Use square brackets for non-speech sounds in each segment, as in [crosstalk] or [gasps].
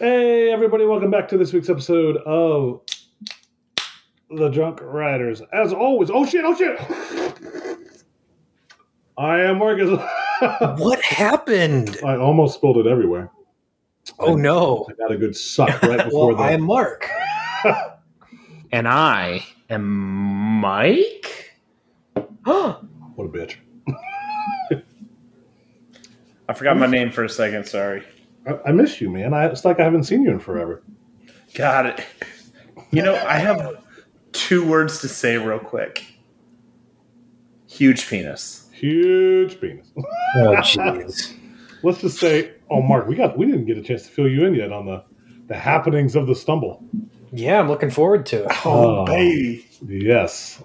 Hey, everybody, welcome back to this week's episode of The Drunk Riders. As always, oh shit, oh shit! I am Marcus. [laughs] What happened? I almost spilled it everywhere. Oh no. I got a good suck right [laughs] before well, I that. am Mark. [laughs] And I am Mike. What a bitch. [gasps] I forgot my name for a second. Sorry. I, I miss you, man. I, it's like I haven't seen you in forever. Got it. You know, I have two words to say real quick. Huge penis. Huge penis. [laughs] Oh jeez. Let's just say, oh, Mark, we got we didn't get a chance to fill you in yet on the the happenings of the stumble. Yeah, I'm looking forward to it. Oh. baby. Yes.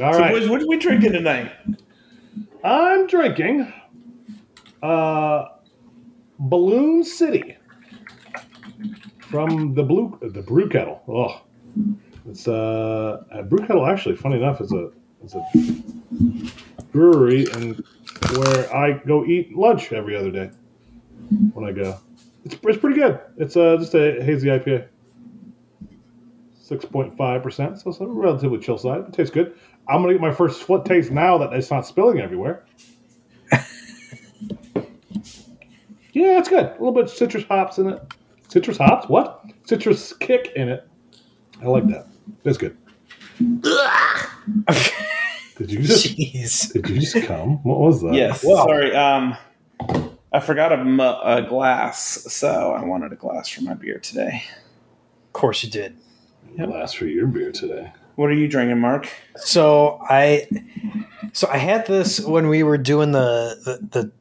All so, right. boys, what are we drinking tonight? I'm drinking uh, Balloon City from the blue the brew kettle. Oh, it's uh, a brew kettle. Actually, funny enough, is a it's a brewery and where I go eat lunch every other day when I go. It's, it's pretty good. It's uh, just a hazy IPA. 6.5%, so it's a relatively chill side. It tastes good. I'm going to get my first split taste now that it's not spilling everywhere. Yeah, it's good. A little bit of citrus hops in it. Citrus hops? What? Citrus kick in it. I like that. That's good. Did you just Jeez. did you just come? What was that? Yes. Wow. Sorry. Um, I forgot a, mu- a glass, so I wanted a glass for my beer today. Of course you did. Glass for your beer today. What are you drinking, Mark? So I so I had this when we were doing the the, the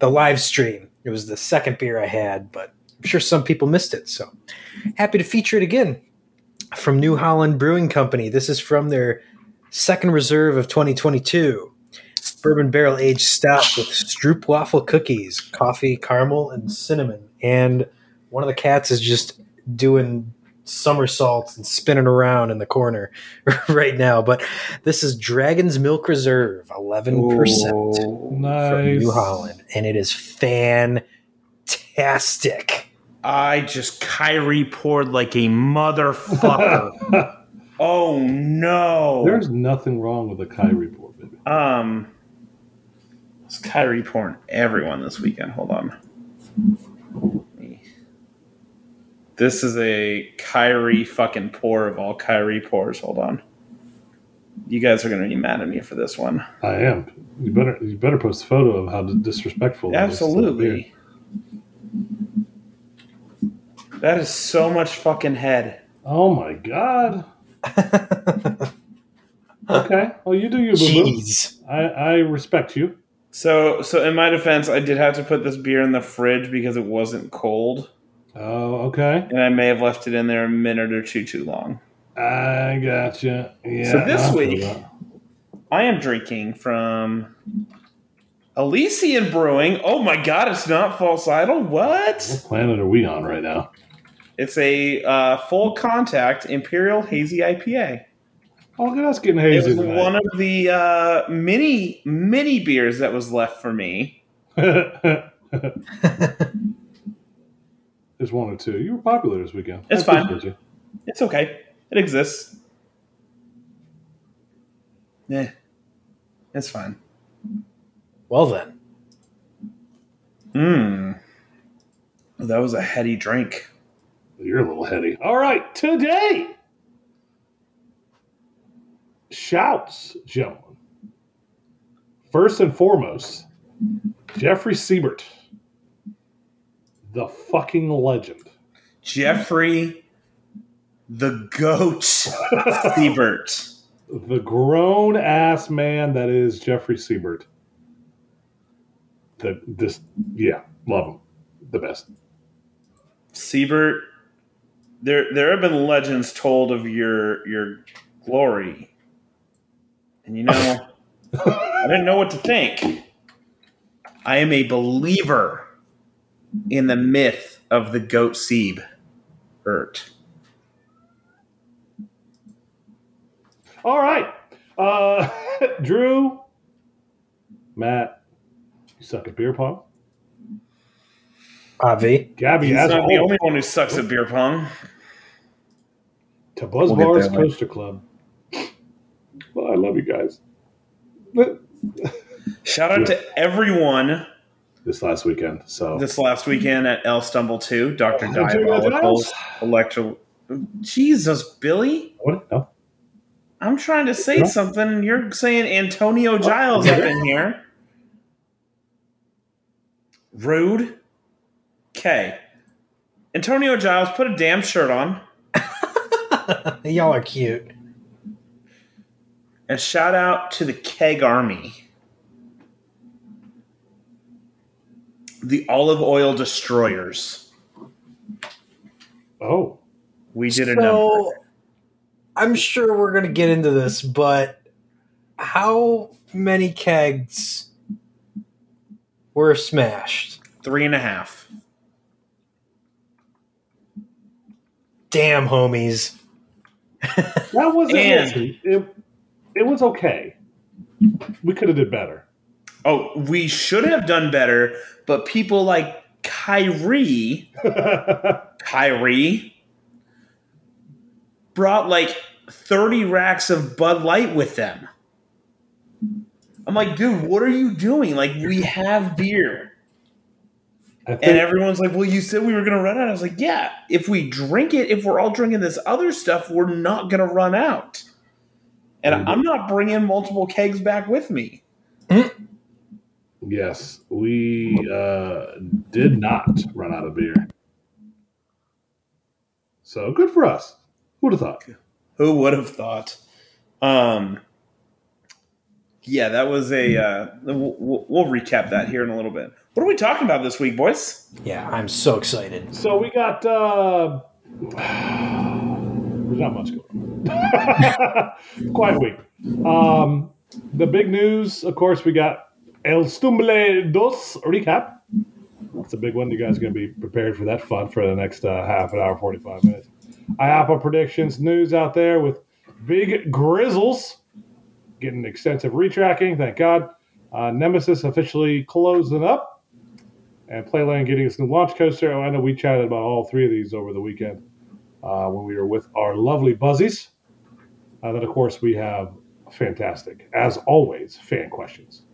the live stream. It was the second beer I had, but I'm sure some people missed it. So happy to feature it again from New Holland Brewing Company. This is from their second reserve of 2022. Bourbon barrel aged stout with stroop waffle cookies, coffee, caramel, and cinnamon. And one of the cats is just doing somersaults and spinning around in the corner [laughs] right now. But this is Dragon's Milk Reserve, 11% Ooh. from New Holland. And it is fantastic. I just Kyrie poured like a motherfucker. [laughs] oh no. There's nothing wrong with a Kyrie pour, baby. Um, it's Kyrie pouring everyone this weekend. Hold on. This is a Kyrie fucking pour of all Kyrie pours. Hold on. You guys are gonna be mad at me for this one. I am. You better you better post a photo of how disrespectful. that is to the beer. Absolutely. That is so much fucking head. Oh my god. [laughs] Okay. Well, you do you, boo boo. Jeez. I, I respect you. So, so in my defense, I did have to put this beer in the fridge because it wasn't cold, Oh, okay. and I may have left it in there a minute or two too long. I gotcha. Yeah. So this I week- I am drinking from Elysian Brewing. Oh my god, it's not false idol. What? what planet are we on right now? It's a uh, full contact Imperial Hazy IPA. Oh, look at us getting It was tonight. one of the uh, mini mini beers that was left for me. [laughs] [laughs] There's one or two. You were popular this weekend. It's I fine. appreciate you. It's okay. It exists. Yeah, it's fine. Well then. Mmm. That was a heady drink. You're a little heady. All right, today. Shouts, gentlemen. First and foremost, Jeffrey Siebert, the fucking legend. Jeffrey the Goat Siebert. The grown ass man that is Jeffrey Siebert. The this yeah, love him. The best. Siebert, there there have been legends told of your your glory. And you know, [laughs] I didn't know what to think. I am a believer in the myth of the goat Sieb. Ert. All right. Uh [laughs] Drew, Matt, you suck at beer pong. Avi. Gabby He's as not the always, only one who sucks at beer pong. to Buzz We'll Bars there later. Coaster Club. Well, I love you guys. Shout out to everyone this last weekend, so this last weekend at El Stumble 2, Dr. Oh, Diabolical's Giles? Electro. Jesus, Billy. what? No, I'm trying to say No. something, and you're saying Antonio Giles up in here. Rude. Okay. Antonio Giles, put a damn shirt on. [laughs] Y'all are cute. And shout out to the Keg Army. The olive oil destroyers. oh, We did a number. I'm sure we're going to get into this, but how many kegs were smashed? Three and a half. Damn, homies. that wasn't. And- listen, it, it was okay. We could have did better. Oh, we should have done better, but people like Kyrie, [laughs] Kyrie, brought like 30 racks of Bud Light with them. I'm like, dude, what are you doing? Like, we have beer. I And everyone's like, well, you said we were going to run out. I was like, yeah, if we drink it, if we're all drinking this other stuff, we're not going to run out. And mm-hmm. I'm not bringing multiple kegs back with me. Mm-hmm. Yes, we uh, did not run out of beer. So good for us. Who'd have thought? Who would have thought? Um, yeah, that was a. Uh, we'll, we'll we'll recap that here in a little bit. What are we talking about this week, boys? Yeah, I'm so excited. So we got. Uh, there's not much going on. [laughs] Quiet week. Um, the big news, of course, we got El Stumble Dos recap. That's a big one. You guys are going to be prepared for that fun for the next uh, half an hour, 45 minutes. IAAPA predictions news out there with big Grizzly's getting extensive retracking. Thank God. Uh, Nemesis officially closing up and Playland getting its new launch coaster. Oh, I know we chatted about all three of these over the weekend uh, when we were with our lovely buzzies. Uh, then, of course, we have fantastic, as always, fan questions.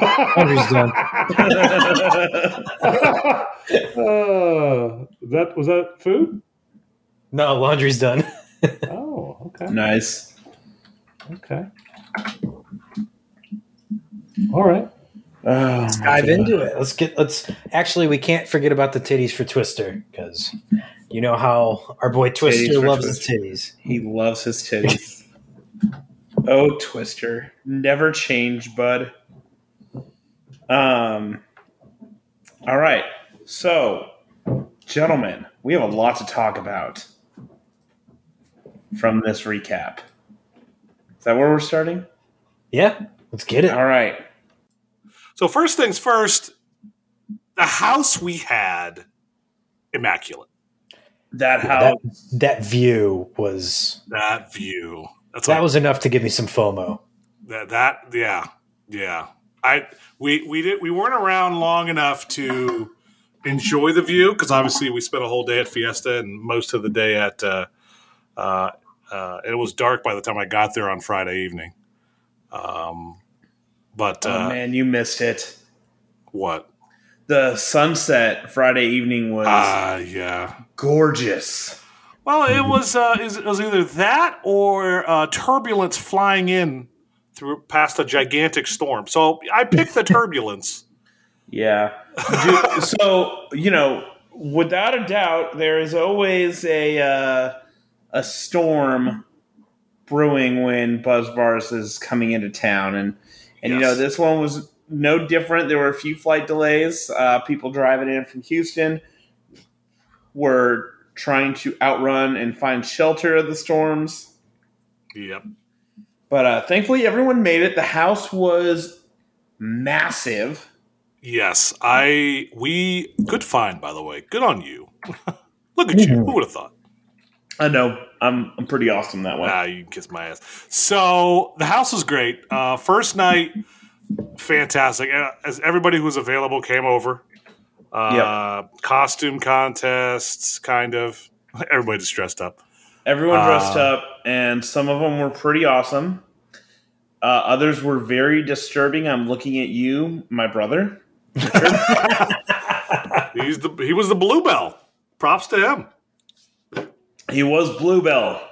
Laundry's done. uh, that was that food? No, laundry's done. Oh, okay, nice. okay. All right. Oh, Dive into it. Let's get. Let's actually. We can't forget about the titties for Twister because you know how our boy Twister Titties loves Twister. his titties. he loves his titties. [laughs] oh, Twister, never change, bud. Um. All right, so, gentlemen, we have a lot to talk about from this recap. Is that where we're starting? Yeah, let's get it. All right. So first things first, the house we had, immaculate. That That, house. that view was That view. That's that like, was enough to give me some FOMO. that. That yeah, yeah. I we we did we weren't around long enough to enjoy the view because obviously we spent a whole day at Fiesta and most of the day at. Uh, uh, uh, it was dark by the time I got there on Friday evening. Um, but oh uh, man, you missed it. what? The sunset Friday evening was Ah, yeah. gorgeous. Well, it was uh, it was either that or uh, turbulence flying in through past a gigantic storm. So I picked the [laughs] turbulence. Yeah. [laughs] So you know, without a doubt, there is always a uh, a storm brewing when Buzz Bars is coming into town, and and you know this one was no different. There were a few flight delays. Uh, people driving in from Houston were trying to outrun and find shelter of the storms. Yep. But uh, thankfully, everyone made it. The house was massive. Yes, I we good find by the way. Good on you. [laughs] Look at you. Who would have thought? I know I'm I'm pretty awesome that way. Ah, you can kiss my ass. So the house was great. Uh, first night, fantastic. Uh, As everybody who was available came over, uh, costume contests, kind of. [laughs] Everybody just dressed up. Everyone dressed Uh, up, and some of them were pretty awesome. Uh, others were very disturbing. I'm looking at you, my brother. [laughs] He's the he was the bluebell. Props to him. He was Bluebell.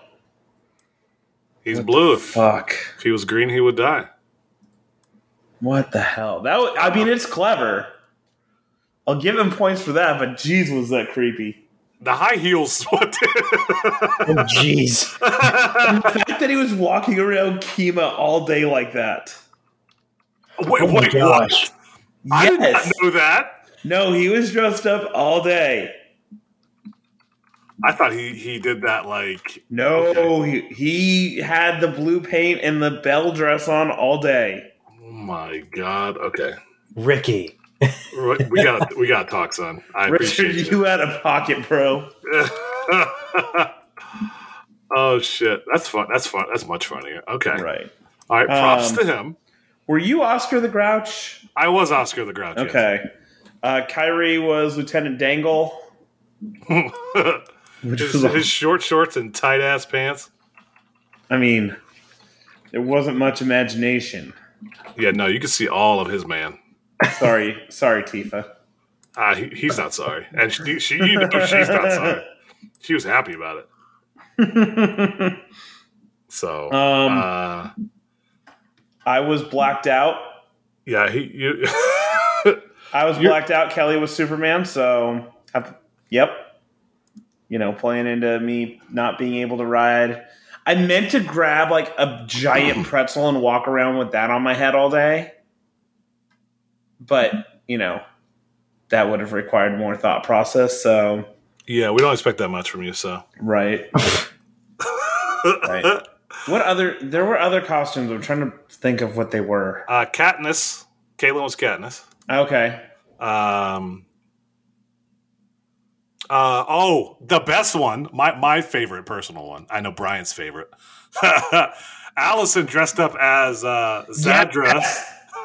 He's blue. If, Fuck. if he was green, he would die. What the hell? That was, I mean, it's clever. I'll give him points for that, but jeez, was that creepy. The high heels. What? Oh, jeez. [laughs] The fact that he was walking around Kima all day like that. wait, Oh my wait, gosh. what? I did not know that. No, he was dressed up all day. I thought he he did that like No, he, he had the blue paint and the bell dress on all day. oh my god. Okay, Ricky. We got we got to talk, son. I Richard, appreciate you had a pocket, bro. [laughs] oh shit, that's fun. That's fun. That's much funnier. Okay, Right. all right. Props Um, to him. Were you Oscar the Grouch? I was Oscar the Grouch. yes. Okay. Uh, Kyrie was Lieutenant Dangle. [laughs] Which his, was, his short shorts and tight ass pants. I mean, there wasn't much imagination. Yeah, no, you can see all of his man. Sorry, sorry, Tifa. Uh, he, he's not sorry, and she, she you know she's not [laughs] sorry. She was happy about it. [laughs] So, Um, uh, I was blacked out. yeah, he you. [laughs] I was blacked out. Kelly was Superman. So, I've, yep. You know, playing into me not being able to ride. I meant to grab like a giant pretzel and walk around with that on my head all day. But, you know, that would have required more thought process. So, yeah, we don't expect that much from you. So, right. [laughs] Right. What other, there were other costumes. I'm trying to think of what they were. uh, Katniss. Caitlin was Katniss. Okay. Um. Uh, oh, the best one, my my favorite personal one. I know Brian's favorite. [laughs] Allison dressed up as uh, Zadra.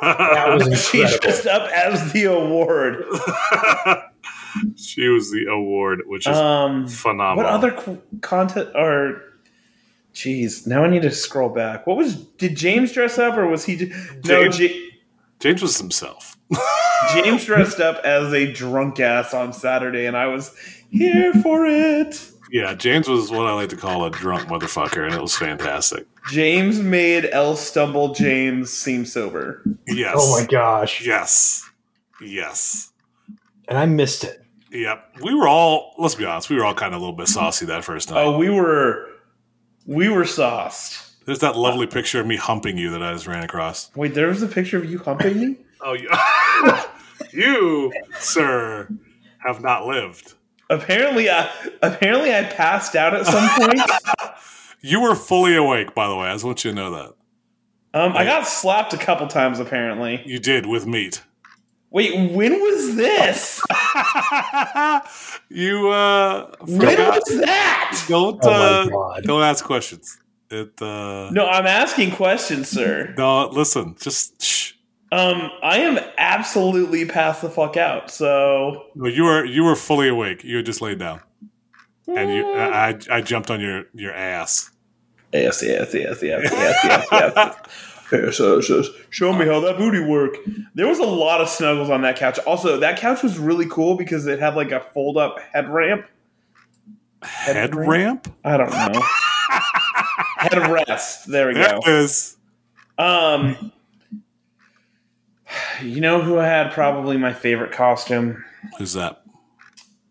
That was [laughs] She dressed up as the award. [laughs] she was the award, which is Um, phenomenal. What other co- content or? Jeez, now I need to scroll back. What was? Did James dress up, or was he? j- No, James- J- James was himself. [laughs] James dressed up as a drunk ass on Saturday, and I was here for it. Yeah, James was what I like to call a drunk motherfucker, and it was fantastic. James made El Stumble James seem sober. Yes. Oh my gosh. Yes. Yes. And I missed it. Yep. We were all. Let's be honest. We were all kind of a little bit saucy that first night. Oh, we were, we were sauced. There's that lovely picture of me humping you that I just ran across. Wait, there was a picture of you humping me. Oh, you, [laughs] you, sir, have not lived. Apparently, I apparently I passed out at some point. [laughs] You were fully awake, by the way. I just want you to know that. Um, I got slapped a couple times. Apparently. You did with meat. Wait, when was this? [laughs] you uh When forgot. was that? Don't Oh uh, my god. don't ask questions. It uh No, I'm asking questions, sir. no, listen, just shh. Um, I am absolutely passed the fuck out. So No, you were you were fully awake. You had just laid down, and you I I jumped on your your ass. yes, yes, yes, yes, [laughs] yes, yes, yes, yes. Show me how that booty work. There was a lot of snuggles on that couch. Also, that couch was really cool because it had like a fold up head ramp. Head ramp? ramp. I don't know. [laughs] head rest. There we There go. is. Um, you know who had probably my favorite costume? Who's that?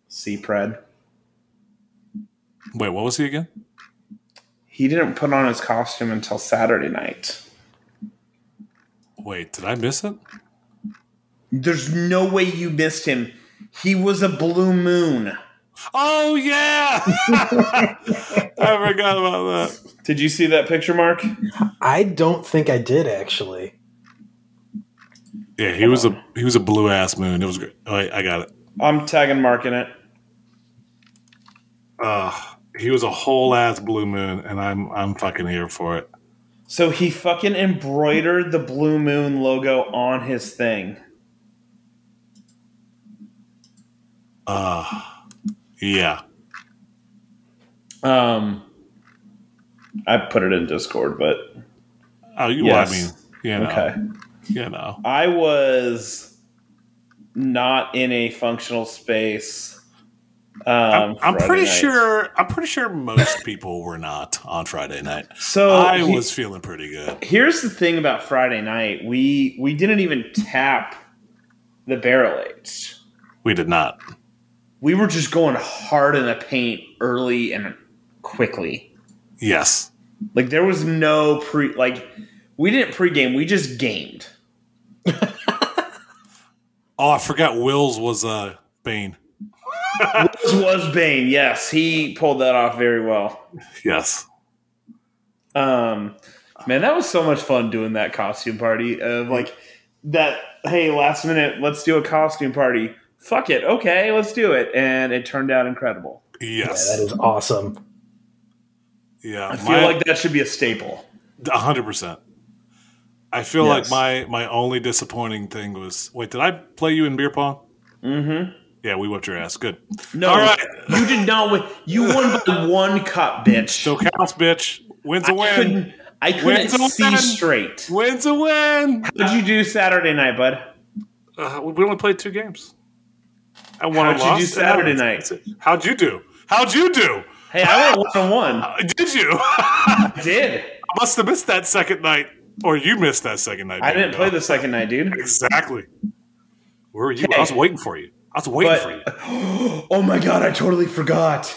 C Pred. Wait, what was he again? He didn't put on his costume until Saturday night. Wait, did I miss it? There's no way you missed him. He was a blue moon. Oh yeah, [laughs] I forgot about that. Did you see that picture, Mark? I don't think I did actually. Yeah, he was a he was a blue ass moon. It was great. Oh, wait, I got it. I'm tagging Mark in it. Uh, he was a whole ass blue moon, and I'm I'm fucking here for it. So he fucking embroidered the Blue Moon logo on his thing. Uh, yeah. Um, I put it in Discord, but Oh, you, Yes. well, I mean, you know, okay. You know. I was not in a functional space. Um, I'm, I'm pretty night. sure. I'm pretty sure most people were not on Friday night. So I he- was feeling pretty good. Here's the thing about Friday night: we we didn't even tap the barrel aged. We did not. We were just going hard in the paint early and quickly. Yes. Like there was no pre like we didn't pregame. We just gamed. [laughs] Oh, I forgot. Will's was uh, Bane. This was Bane. Yes, he pulled that off very well. Yes. Um, man, that was so much fun doing that costume party. Of like that. Hey, last minute, let's do a costume party. Fuck it. Okay, let's do it. And it turned out incredible. Yes. Yeah, that is awesome. Yeah. I feel like that should be a staple. A hundred percent. I feel Yes. like my my only disappointing thing was wait, did I play you in beer pong? Mm-hmm. Yeah, we whipped your ass. Good. No, All right. you did not win. You won by one cup, bitch. So counts, bitch. Wins a I win. couldn't. I couldn't see win. straight. Wins a win. How'd you do Saturday night, bud? Uh, we only played two games. I won How'd you do Saturday night? How'd you do? How'd you do? Hey, I went one on one. [laughs] Did you? [laughs] I did. Must have missed that second night, or you missed that second night. I didn't Bingo. play the second night, dude. exactly. Where were you? Okay. I was waiting for you. I was waiting for you. [gasps] Oh my god, I totally forgot.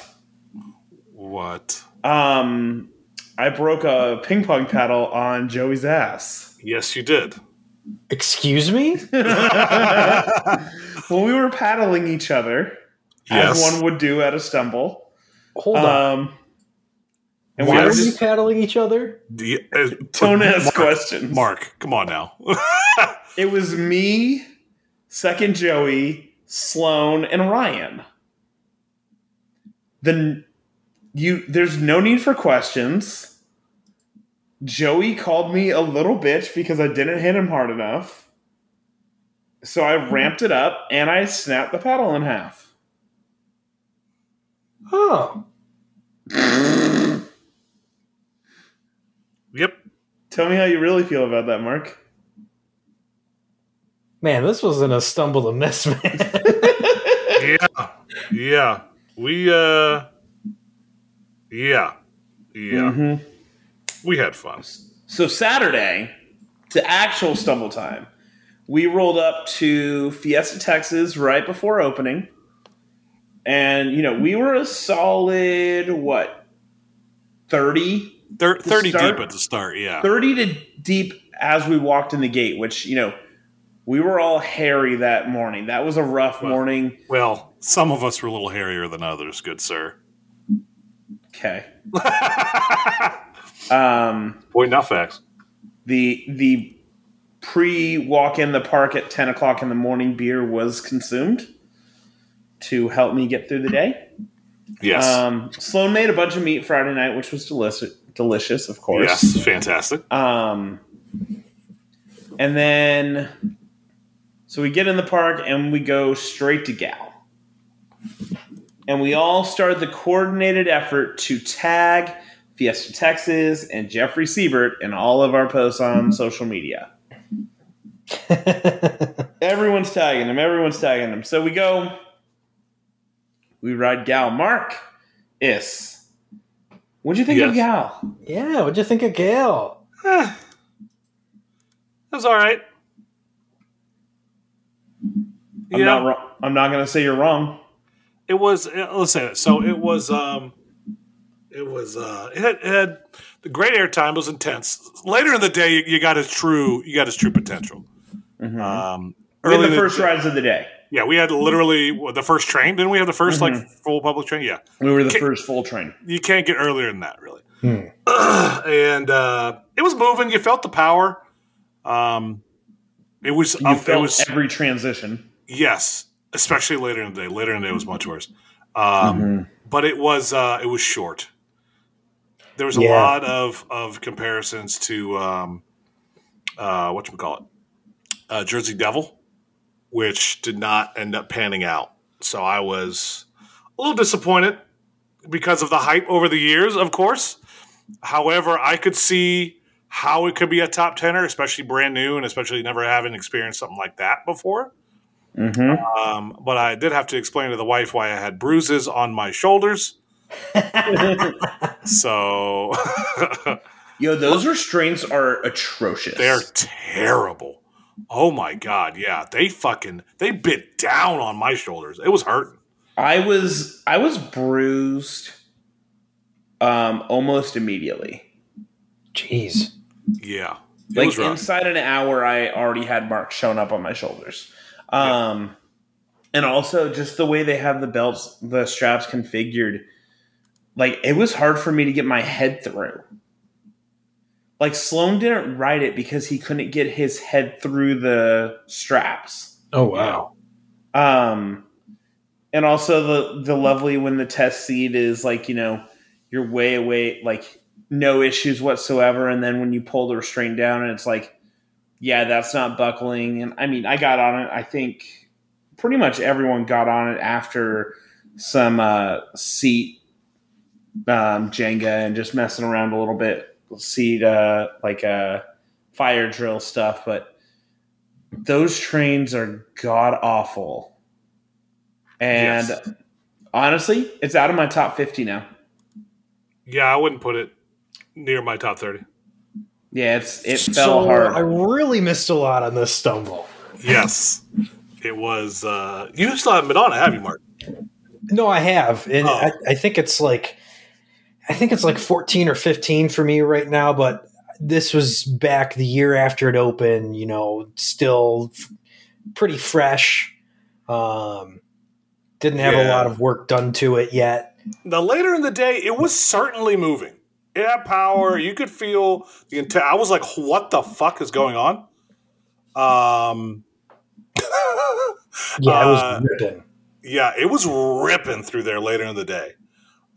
What? Um, I broke a ping pong paddle on Joey's ass. Yes, you did. Excuse me? [laughs] Well, we were paddling each other Yes. as one would do at a stumble. Hold on. And Why we were are you paddling each other? The- uh, don't ask Mark, questions. Mark, come on now. [laughs] It was me, second Joey, Sloan, and Ryan. Then you there's no need for questions. Joey called me a little bitch because I didn't hit him hard enough. So I ramped it up and I snapped the paddle in half. Oh. [laughs] yep. Tell me how you really feel about that, Mark. Man, this wasn't a stumble to miss, man. [laughs] Yeah. Yeah. We uh Yeah. Yeah. Mhm. We had fun. So Saturday, to actual stumble time, we rolled up to Fiesta, Texas, right before opening, and you know we were a solid what thirty Thir- 30 start? deep at the start, yeah. 30 to deep as we walked in the gate, which, you know, we were all hairy that morning. That was a rough Well- morning. Well, some of us were a little hairier than others, good sir. Okay. [laughs] Um, Point out facts. the the pre walk in the park at 10 o'clock in the morning beer was consumed to help me get through the day. Yes. Um, Sloan made a bunch of meat Friday night, which was delicious, delicious, of course. yes. Fantastic. Um, and then, so we get in the park and we go straight to Gal. And we all start the coordinated effort to tag Fiesta Texas and Jeffrey Siebert in all of our posts on social media. [laughs] Everyone's tagging him. Everyone's tagging him. So we go. We ride Gal. Mark is. What'd you think of Yes. Gal? yeah, what'd you think of Gail? That was all right. I'm not wrong. I'm not going to say you're wrong. it was uh, let's say that. So it was um it was uh it had, it had the great airtime was intense. Later in the day you, you got his true you got his true potential. Um We had early in the in first rides of the day. Yeah, we had literally the first train. Didn't we have the 1st like Mhm. full public train? Yeah. We were the Okay. first full train. You can't get earlier than that, really. Hmm. [clears throat] and uh it was moving, you felt the power. Um it was You um, it felt was every transition. yes, especially later in the day. Later in the day was much worse. Um but it was uh it was short. there was a Yeah. lot of of comparisons to um, uh, what you call it, uh, Jersey Devil, which did not end up panning out. So I was a little disappointed because of the hype over the years, of course. However, I could see how it could be a top tenner, especially brand new and especially never having experienced something like that before. Mm-hmm. Um, but I did have to explain to the wife why I had bruises on my shoulders. [laughs] so [laughs] Yo, those restraints are atrocious. they're terrible. Oh my god, yeah. They fucking they bit down on my shoulders. It was hurting. I was I was bruised um almost immediately. Jeez. Yeah. It Like inside an hour I already had marks showing up on my shoulders. Um and also just the way they have the belts, the straps configured, like it was hard for me to get my head through. Like Sloan didn't ride it because he couldn't get his head through the straps. Oh wow. Um, and also the the lovely when the test seat is like you know you're way away, like no issues whatsoever, and then when you pull the restraint down and it's like, yeah, that's not buckling. And I mean, I got on it. I think pretty much everyone got on it after some uh, seat um, Jenga and just messing around a little bit, seat uh, like uh, fire drill stuff, but those trains are god awful. And Yes. honestly, it's out of my top 50 now. yeah, I wouldn't put it near my top thirty. Yeah, it's it so fell hard. I really missed a lot on this stumble. Yes. it was uh you still haven't been on it, have you, Mark? No, I have, and Oh. I, I think it's like, I think it's like fourteen or fifteen for me right now. But this was back the year after it opened. You know, still f- pretty fresh. Um, didn't have a lot of work done to it yet. the later in the day, it was certainly moving. It had power. You could feel the entire. I was like, "What the fuck is going on?" Um, [laughs] Yeah, it was Uh, ripping. yeah, it was ripping through there later in the day,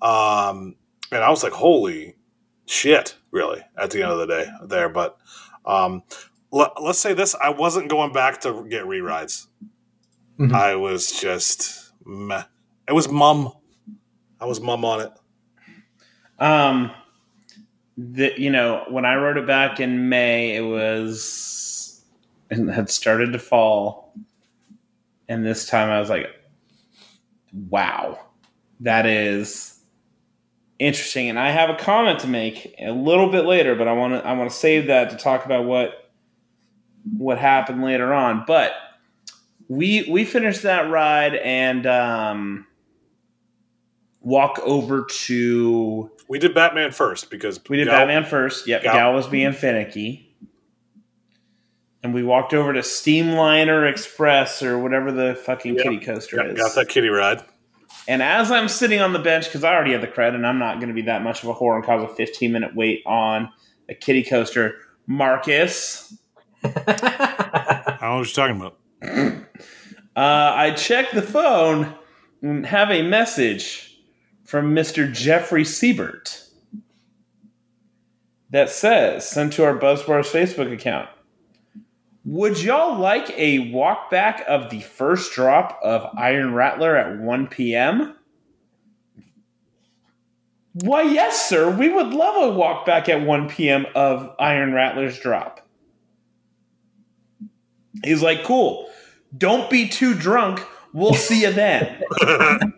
um, and I was like, "Holy shit!" Really, at the end of the day, there. But um, let, let's say this: I wasn't going back to get re-rides. Mhm. I was just meh. It was mum. I was mum on it. Um, the you know when I wrote it back in May, it was it had started to fall, and this time I was like, "Wow, that is interesting." And I have a comment to make a little bit later, but I want to I want to save that to talk about what what happened later on. But we we finished that ride and um, walk over to. We did Batman first because We did Gal- Batman first. Yep, Gal- Gal was being finicky. And we walked over to Steamliner Express or whatever the fucking Yep. kitty coaster Got, is. got that kitty ride. And as I'm sitting on the bench, because I already have the cred and I'm not going to be that much of a whore and cause a 15 minute wait on a kitty coaster, Marcus, [laughs] I don't know what you're talking about. uh, I check the phone and have a message from Mr. Jeffrey Siebert that says, sent to our Buzzbars Facebook account. Would y'all like a walk back of the first drop of Iron Rattler at 1 p.m.? Why, yes, sir. We would love a walk back at 1 p.m. of Iron Rattler's drop. He's like, cool. Don't be too drunk. We'll see you then. [laughs]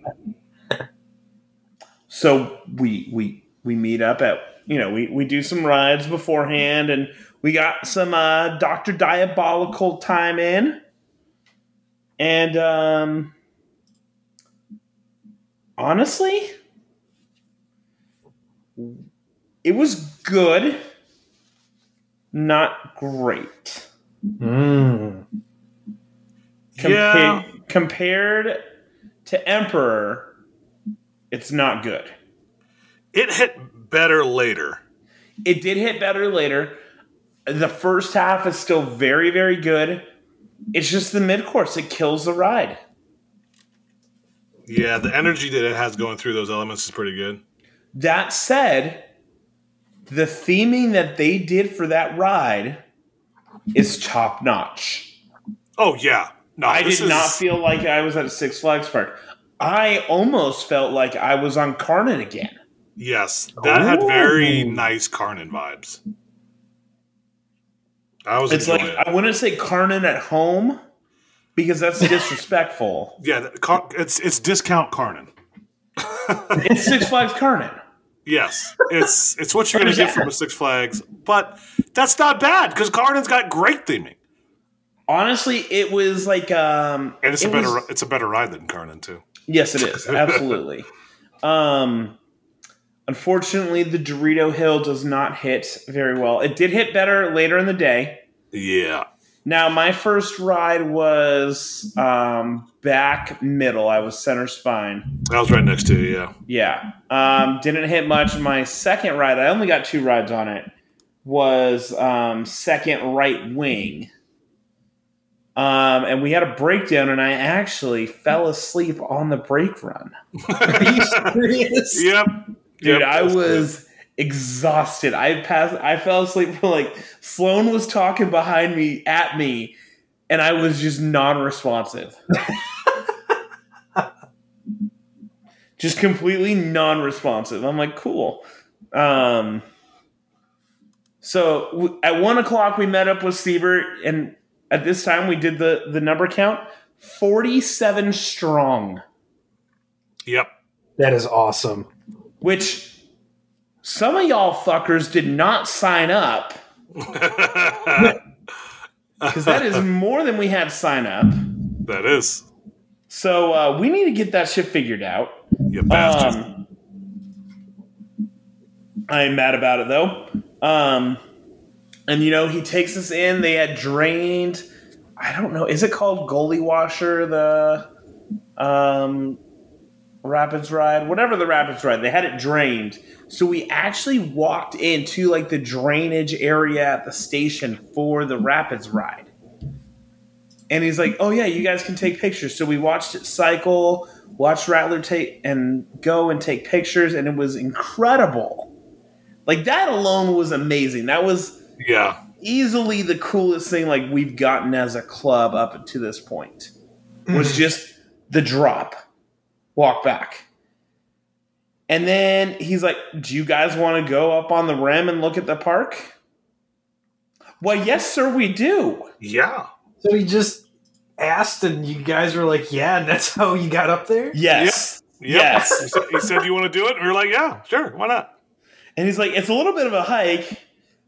so we we we meet up at you know we we do some rides beforehand and we got some uh dr diabolical time in and um honestly it was good not great Mm. Compa- Yeah. compared to emperor it's not good It hit better later. It did hit better later. The first half is still very, very good. It's just the mid course. It kills the ride. Yeah, the energy that it has going through those elements is pretty good. That said, the theming that they did for that ride is top notch. Oh yeah. No, I did not feel like I was at a Six Flags park. I almost felt like I was on Carnon again. Yes, that had very nice Carnon vibes. I was It's like it. I wouldn't say Carnon at home because that's [laughs] disrespectful. yeah, it's it's discount Carnon. [laughs] it's Six Flags Carnon. Yes, it's it's what you're going to get from a Six Flags, but that's not bad because Carnon's got great theming, Honestly, it was like um and it's it a better was- it's a better ride than Carnon too. Yes, it is. Absolutely. [laughs] um unfortunately the Dorito Hill does not hit very well. It did hit better later in the day. Yeah, Now, my first ride was um, back middle. I was center spine. I was right next to you. Yeah, Yeah. Um, didn't hit much. My second ride, I only got two rides on it, was um, second right wing. Um, and we had a breakdown, and I actually fell asleep on the brake run. [laughs] Are you serious? yep, Dude, Yep, I that's was exhausted. I passed. I fell asleep for like Sloan was talking behind me at me, and I was just non-responsive. [laughs] just completely non-responsive. I'm like, cool. Um. So w- at one o'clock we met up with Siebert, and at this time we did the the number count, forty-seven strong. yep. That is awesome. Which some of y'all fuckers did not sign up [laughs] because that is more than we had sign up. that is So uh, we need to get that shit figured out. you bastards. Um, I am mad about it though. Um, and you know he takes us in. They had drained. I don't know. Is it called Goalie Washer? The um, Rapids ride, whatever the Rapids ride, they had it drained. So we actually walked into like the drainage area at the station for the Rapids ride. And he's like, "Oh yeah, you guys can take pictures." So we watched it cycle, watched Rattler take and go and take pictures, and it was incredible. Like that alone was amazing. That was yeah, easily the coolest thing like we've gotten as a club up to this point. Was mm. just the drop, walk back. And then he's like, "Do you guys want to go up on the rim and look at the park?" Well, yes, sir, we do. yeah. So he just asked, and you guys were like, "Yeah," and that's how you got up there. Yes. Yep. Yes. He said, "You want to do it?" And we are like, "Yeah, sure, why not?" And he's like, it's a little bit of a hike,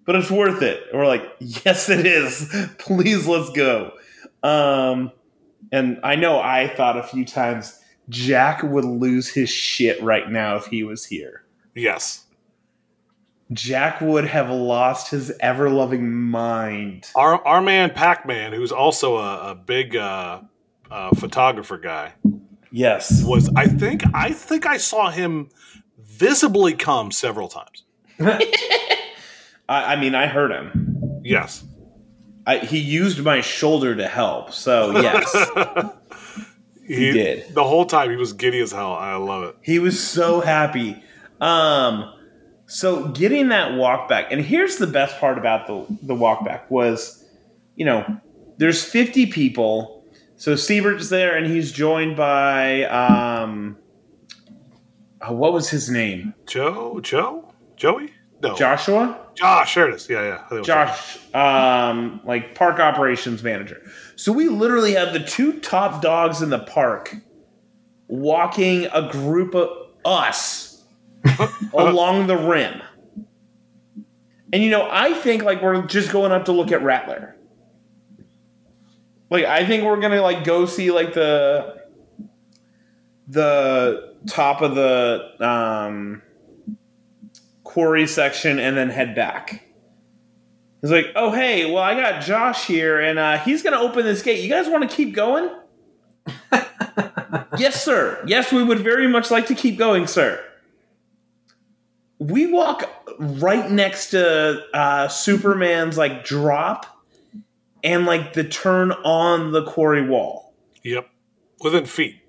but it's worth it. And we're like, yes, it is. [laughs] Please, let's go. Um, and I know I thought a few times Jack would lose his shit right now if he was here. Yes, Jack would have lost his ever loving mind. our our man Pac Man, who's also a, a big uh, uh, photographer guy, Yes. was I think I think I saw him visibly come several times. [laughs] I, I mean, I heard him. Yes, I, he used my shoulder to help. So, yes, [laughs] he, did. the whole time. He was giddy as hell. I love it. He was so happy. Um, so getting that walk back, and here's the best part about the the walk back was, you know, there's 50 people. So Siebert's there, and he's joined by um, uh, what was his name? Joe, Joe, Joey, no, Joshua. Josh. There it is. Yeah, yeah. I think it was Josh, um, like park operations manager. So we literally have the two top dogs in the park walking a group of us [laughs] along the rim. And you know, I think like we're just going up to look at Rattler. Like I think we're gonna like go see like the the top of the um quarry section and then head back. He's like, oh hey, well I got Josh here and uh, he's gonna open this gate. You guys want to keep going? [laughs] yes, sir. Yes, we would very much like to keep going, sir. We walk right next to uh, Superman's like drop and like the turn on the quarry wall. Yep, within feet.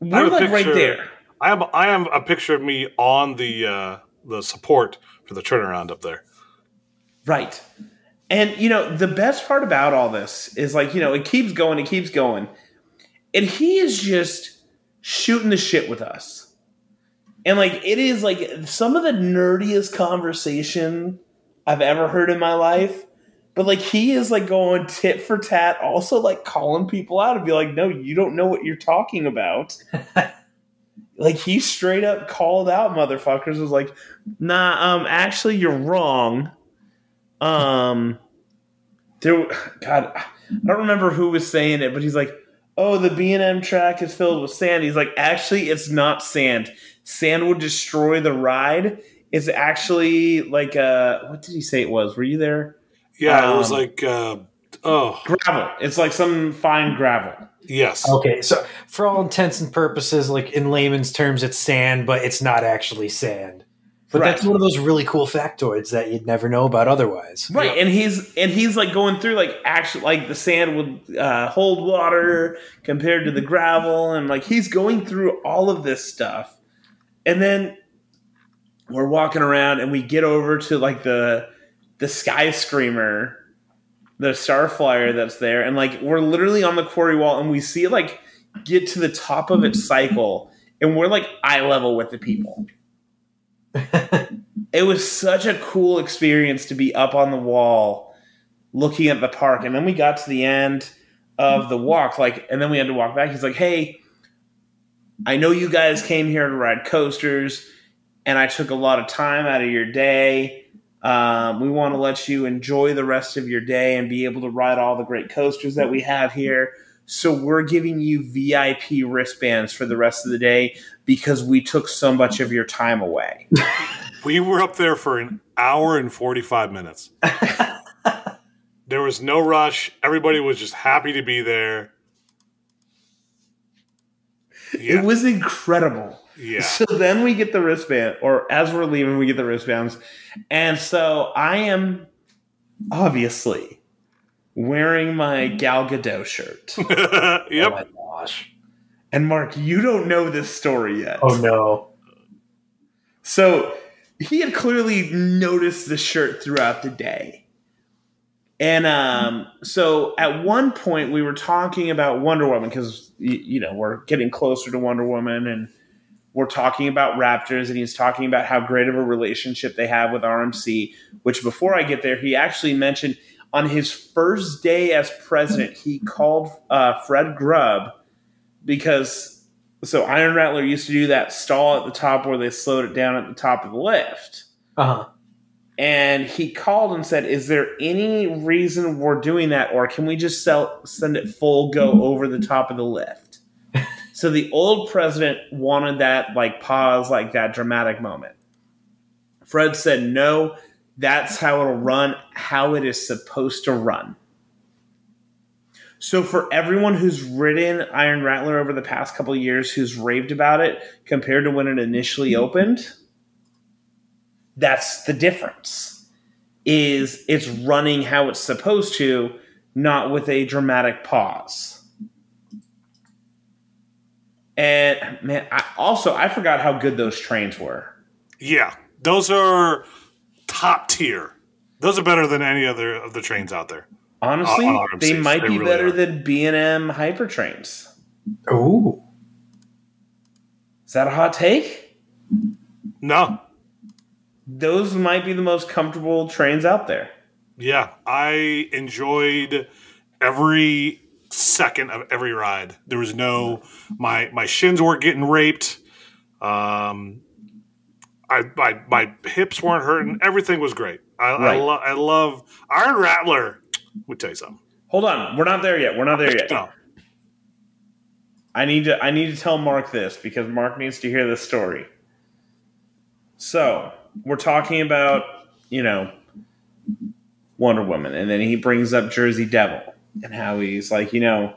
We're have a like right there. I have I have a picture of me on the uh, the support for the turnaround up there. Right. And you know, the best part about all this is like, you know, it keeps going, it keeps going. And he is just shooting the shit with us. And like it is like some of the nerdiest conversation I've ever heard in my life. But like he is like going tit for tat, also like calling people out and be like, no, you don't know what you're talking about. [laughs] like he straight up called out motherfuckers, was like, nah, um, actually you're wrong. Um, there, God, I don't remember who was saying it, but he's like, "Oh, the B and M track is filled with sand." He's like, "Actually, it's not sand. Sand would destroy the ride. It's actually like uh, what did he say it was? Were you there? Yeah, it was Um, like, uh, oh, Gravel. It's like some fine gravel. Yes. Okay, so for all intents and purposes, like in layman's terms, it's sand, but it's not actually sand. But Right. that's one of those really cool factoids that you'd never know about otherwise. Right, and he's and he's like going through like actually like the sand would uh, hold water compared to the gravel, and like he's going through all of this stuff, and then we're walking around and we get over to like the the sky screamer, the star flyer that's there, and like we're literally on the quarry wall, and we see it like get to the top of its cycle, and we're like eye level with the people. [laughs] It was such a cool experience to be up on the wall looking at the park and then we got to the end of the walk like and then we had to walk back. He's like hey i know you guys came here to ride coasters and i took a lot of time out of your day um, we want to let you enjoy the rest of your day and be able to ride all the great coasters that we have here so we're giving you vip wristbands for the rest of the day because we took so much of your time away [laughs] We were up there for an hour and 45 minutes. [laughs] there was no rush. Everybody was just happy to be there. Yeah. It was incredible. Yeah. So then we get the wristband, or as we're leaving, we get the wristbands. And so I am obviously wearing my Gal Gadot shirt. [laughs] Oh yep. my gosh. And Mark, you don't know this story yet. Oh no. So he had clearly noticed the shirt throughout the day. And um, so at one point we were talking about Wonder Woman because you, you know we're getting closer to Wonder Woman and we're talking about Raptors and he's talking about how great of a relationship they have with RMC. Which before I get there, he actually mentioned on his first day as president, he called uh, Fred Grubb because so Iron Rattler used to do that stall at the top where they slowed it down at the top of the lift. Uh huh. And he called and said, "Is there any reason we're doing that, or can we just sell, send it full go over the top of the lift?" So the old president wanted that like pause, like that dramatic moment. Fred said, "No, that's how it'll run. How it is supposed to run." So for everyone who's ridden Iron Rattler over the past couple of years, who's raved about it compared to when it initially hmm. opened, that's the difference. Is it's running how it's supposed to, not with a dramatic pause. And man, I, also I forgot how good those trains were. Yeah. Those are top tier. Those are better than any other of the trains out there. Honestly, On- on they might they be really better are. than B and M hyper trains. Ooh. Is that a hot take? No. Those might be the most comfortable trains out there. Yeah. I enjoyed every second of every ride. There was no my my shins weren't getting raped. Um I my my hips weren't hurting. Everything was great. I I, Right. lo- I love Iron Rattler. Me tell you something. Hold on, we're not there yet. We're not there yet. No. I need to I need to tell Mark this because Mark needs to hear this story. So, we're talking about, you know, Wonder Woman and then he brings up Jersey Devil and how he's like, you know,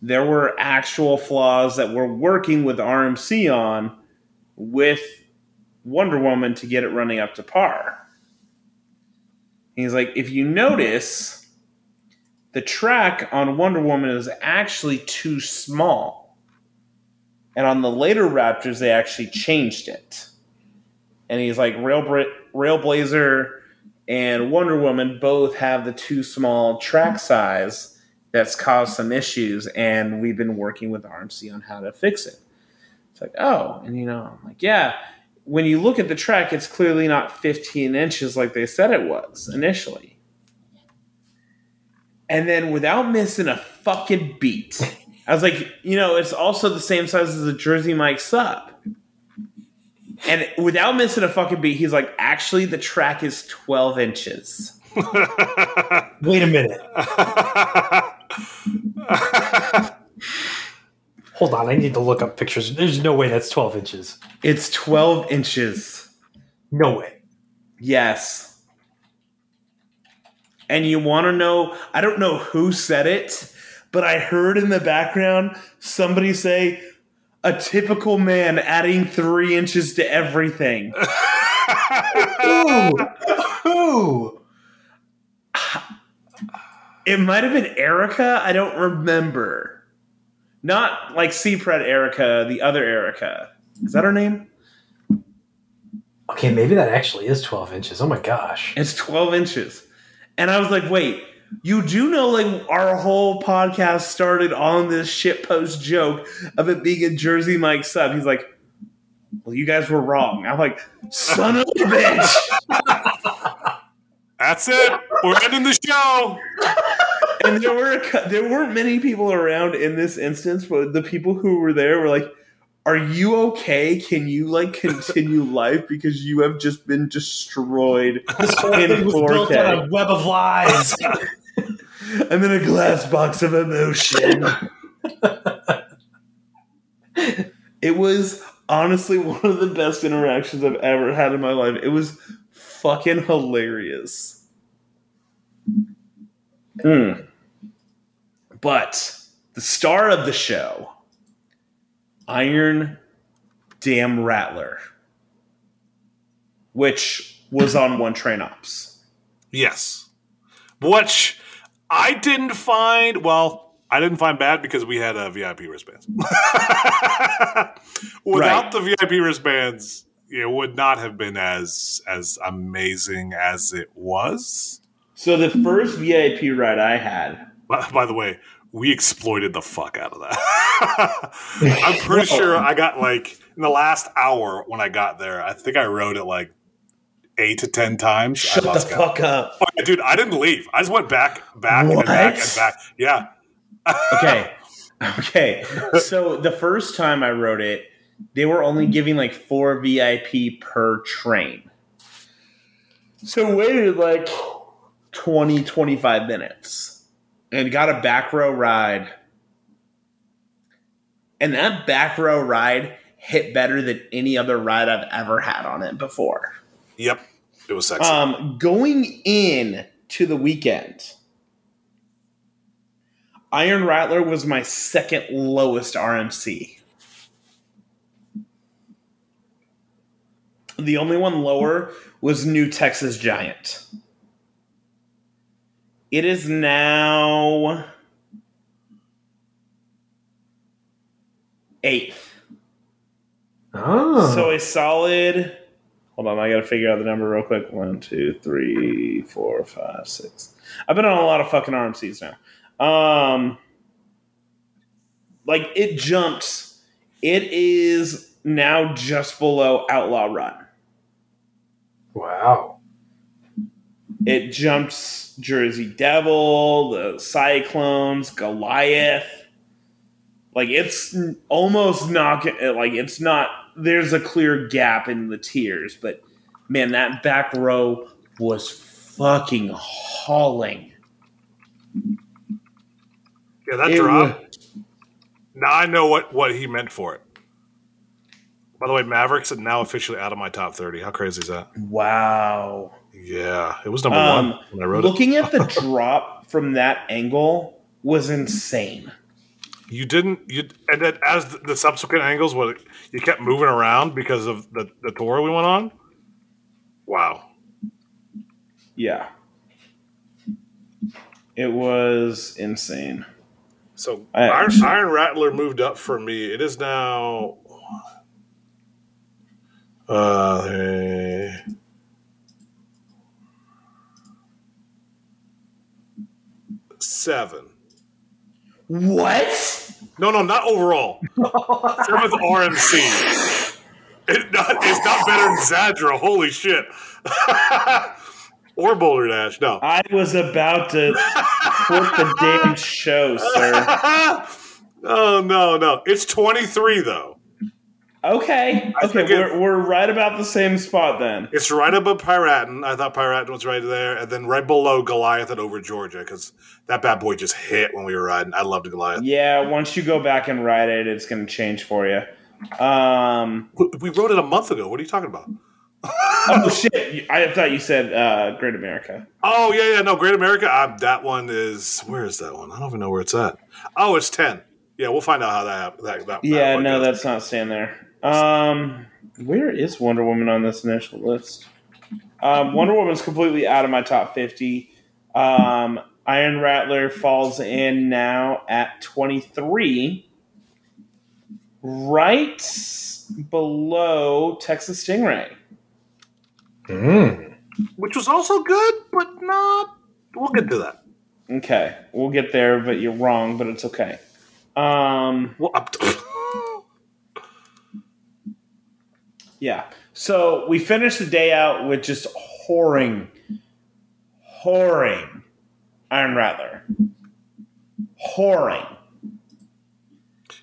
there were actual flaws that we're working with RMC on with Wonder Woman to get it running up to par. He's like, if you notice, the track on Wonder Woman is actually too small. And on the later Raptors, they actually changed it. and he's like Rail Railblazer and Wonder Woman both have the too small track size that's caused some issues, and we've been working with RMC on how to fix it. It's like, oh, and you know, I'm like, yeah. When you look at the track, it's clearly not 15 inches like they said it was initially. And then without missing a fucking beat, I was like, you know, it's also the same size as a Jersey Mike sub. And without missing a fucking beat, he's like, actually, the track is 12 inches. [laughs] Wait a minute. [laughs] [laughs] Hold on, I need to look up pictures. There's no way that's 12 inches. It's 12 inches. No way. Yes. And you want to know, I don't know who said it, but I heard in the background somebody say, a typical man adding three inches to everything. [laughs] Ooh. [laughs] Ooh. It might have been Erica. I don't remember. Not like Seapred Erica, the other Erica. Is that her name? Okay, maybe that actually is 12 inches. Oh my gosh. It's 12 inches. And I was like, wait, you do know like our whole podcast started on this shitpost joke of it being a Jersey Mike sub. He's like, well, you guys were wrong. I'm like, son of a bitch. [laughs] That's it. We're ending the show. and there were a cou- there weren't many people around in this instance, but the people who were there were like, "Are you okay? Can you like continue [laughs] life because you have just been destroyed This whole in was built 4K?" on a web of lies. [laughs] I'm in a glass box of emotion. it was honestly one of the best interactions I've ever had in my life. It was fucking hilarious. Hmm. But the star of the show, Iron Damn Rattler, which was on One Train Ops. Yes. Which I didn't find, well, I didn't find bad because we had a VIP wristbands. [laughs] Without Right. the VIP wristbands, it would not have been as as amazing as it was. So the first VIP ride I had By, by the way, we exploited the fuck out of that. [laughs] I'm pretty sure I got like in the last hour when I got there, I think I rode it like eight to ten times. Shut the count. fuck up. Oh, dude, I didn't leave. I just went back, back, and back, and back. Yeah. Okay. [laughs] [laughs] Okay. So the first time I rode it, they were only giving like four VIP per train. So waited like 20, 25 minutes and got a back row ride. And that back row ride hit better than any other ride I've ever had on it before. Yep. It was sexy. Um, going in to the weekend, Iron Rattler was my second lowest RMC. The only one lower was New Texas Giant. It is now eighth. oh. So a solid. Hold on, I got to figure out the number real quick. One, two, three, four, five, six. I've been on a lot of fucking RMCs now. Um, like it jumps. It is now just below Outlaw Run. wow. It jumps Jersey Devil, the Cyclones, Goliath. Like it's almost not eh, like it's not. There's a clear gap in the tiers, but man, that back row was fucking hauling. yeah, that It drop. wa- Now I know what, what he meant for it. By the way, Mavericks are now officially out of my top 30. How crazy is that? wow. Yeah, it was number Um, one when I wrote it. Looking at the [laughs] drop from that angle was insane. You didn't, you and then as the, the subsequent angles, what you kept moving around because of the, the tour we went on. Wow. Yeah. It was insane. So I Iron, Iron Rattler moved up for me. It is now. Uh, seven. What? No, no, not overall. [laughs] Seventh RMC. It not, it's not better than Zadra. Holy shit. [laughs] or Boulder Dash. No. I was about to quit the damn [laughs] show, sir. oh no, no. It's twenty three though. Okay, I okay, we're, we're right about the same spot then. It's right above Piraten. I thought Piraten was right there, and then right below Goliath and over Georgia because that bad boy just hit when we were riding. I loved Goliath. Yeah, once you go back and ride it, it's going to change for you. Um, We- We rode it a month ago. What are you talking about? oh shit! I thought you said uh, Great America. Oh yeah, yeah. No, Great America. Uh, that one is where is that one? I don't even know where it's at. Oh, it's ten. Yeah, we'll find out how that that. that Yeah, that no, goes. that's not staying there. Um, where is Wonder Woman on this initial list? Um, Wonder Woman's completely out of my top fifty. Um, Iron Rattler falls in now at twenty three, right below Texas Stingray. Mm. which was also good, but not. We'll get to that. Okay, we'll get there, but you're wrong, but it's okay. Um, Well, [laughs] up yeah. So we finished the day out with just whoring, whoring Iron Rattler. Whoring.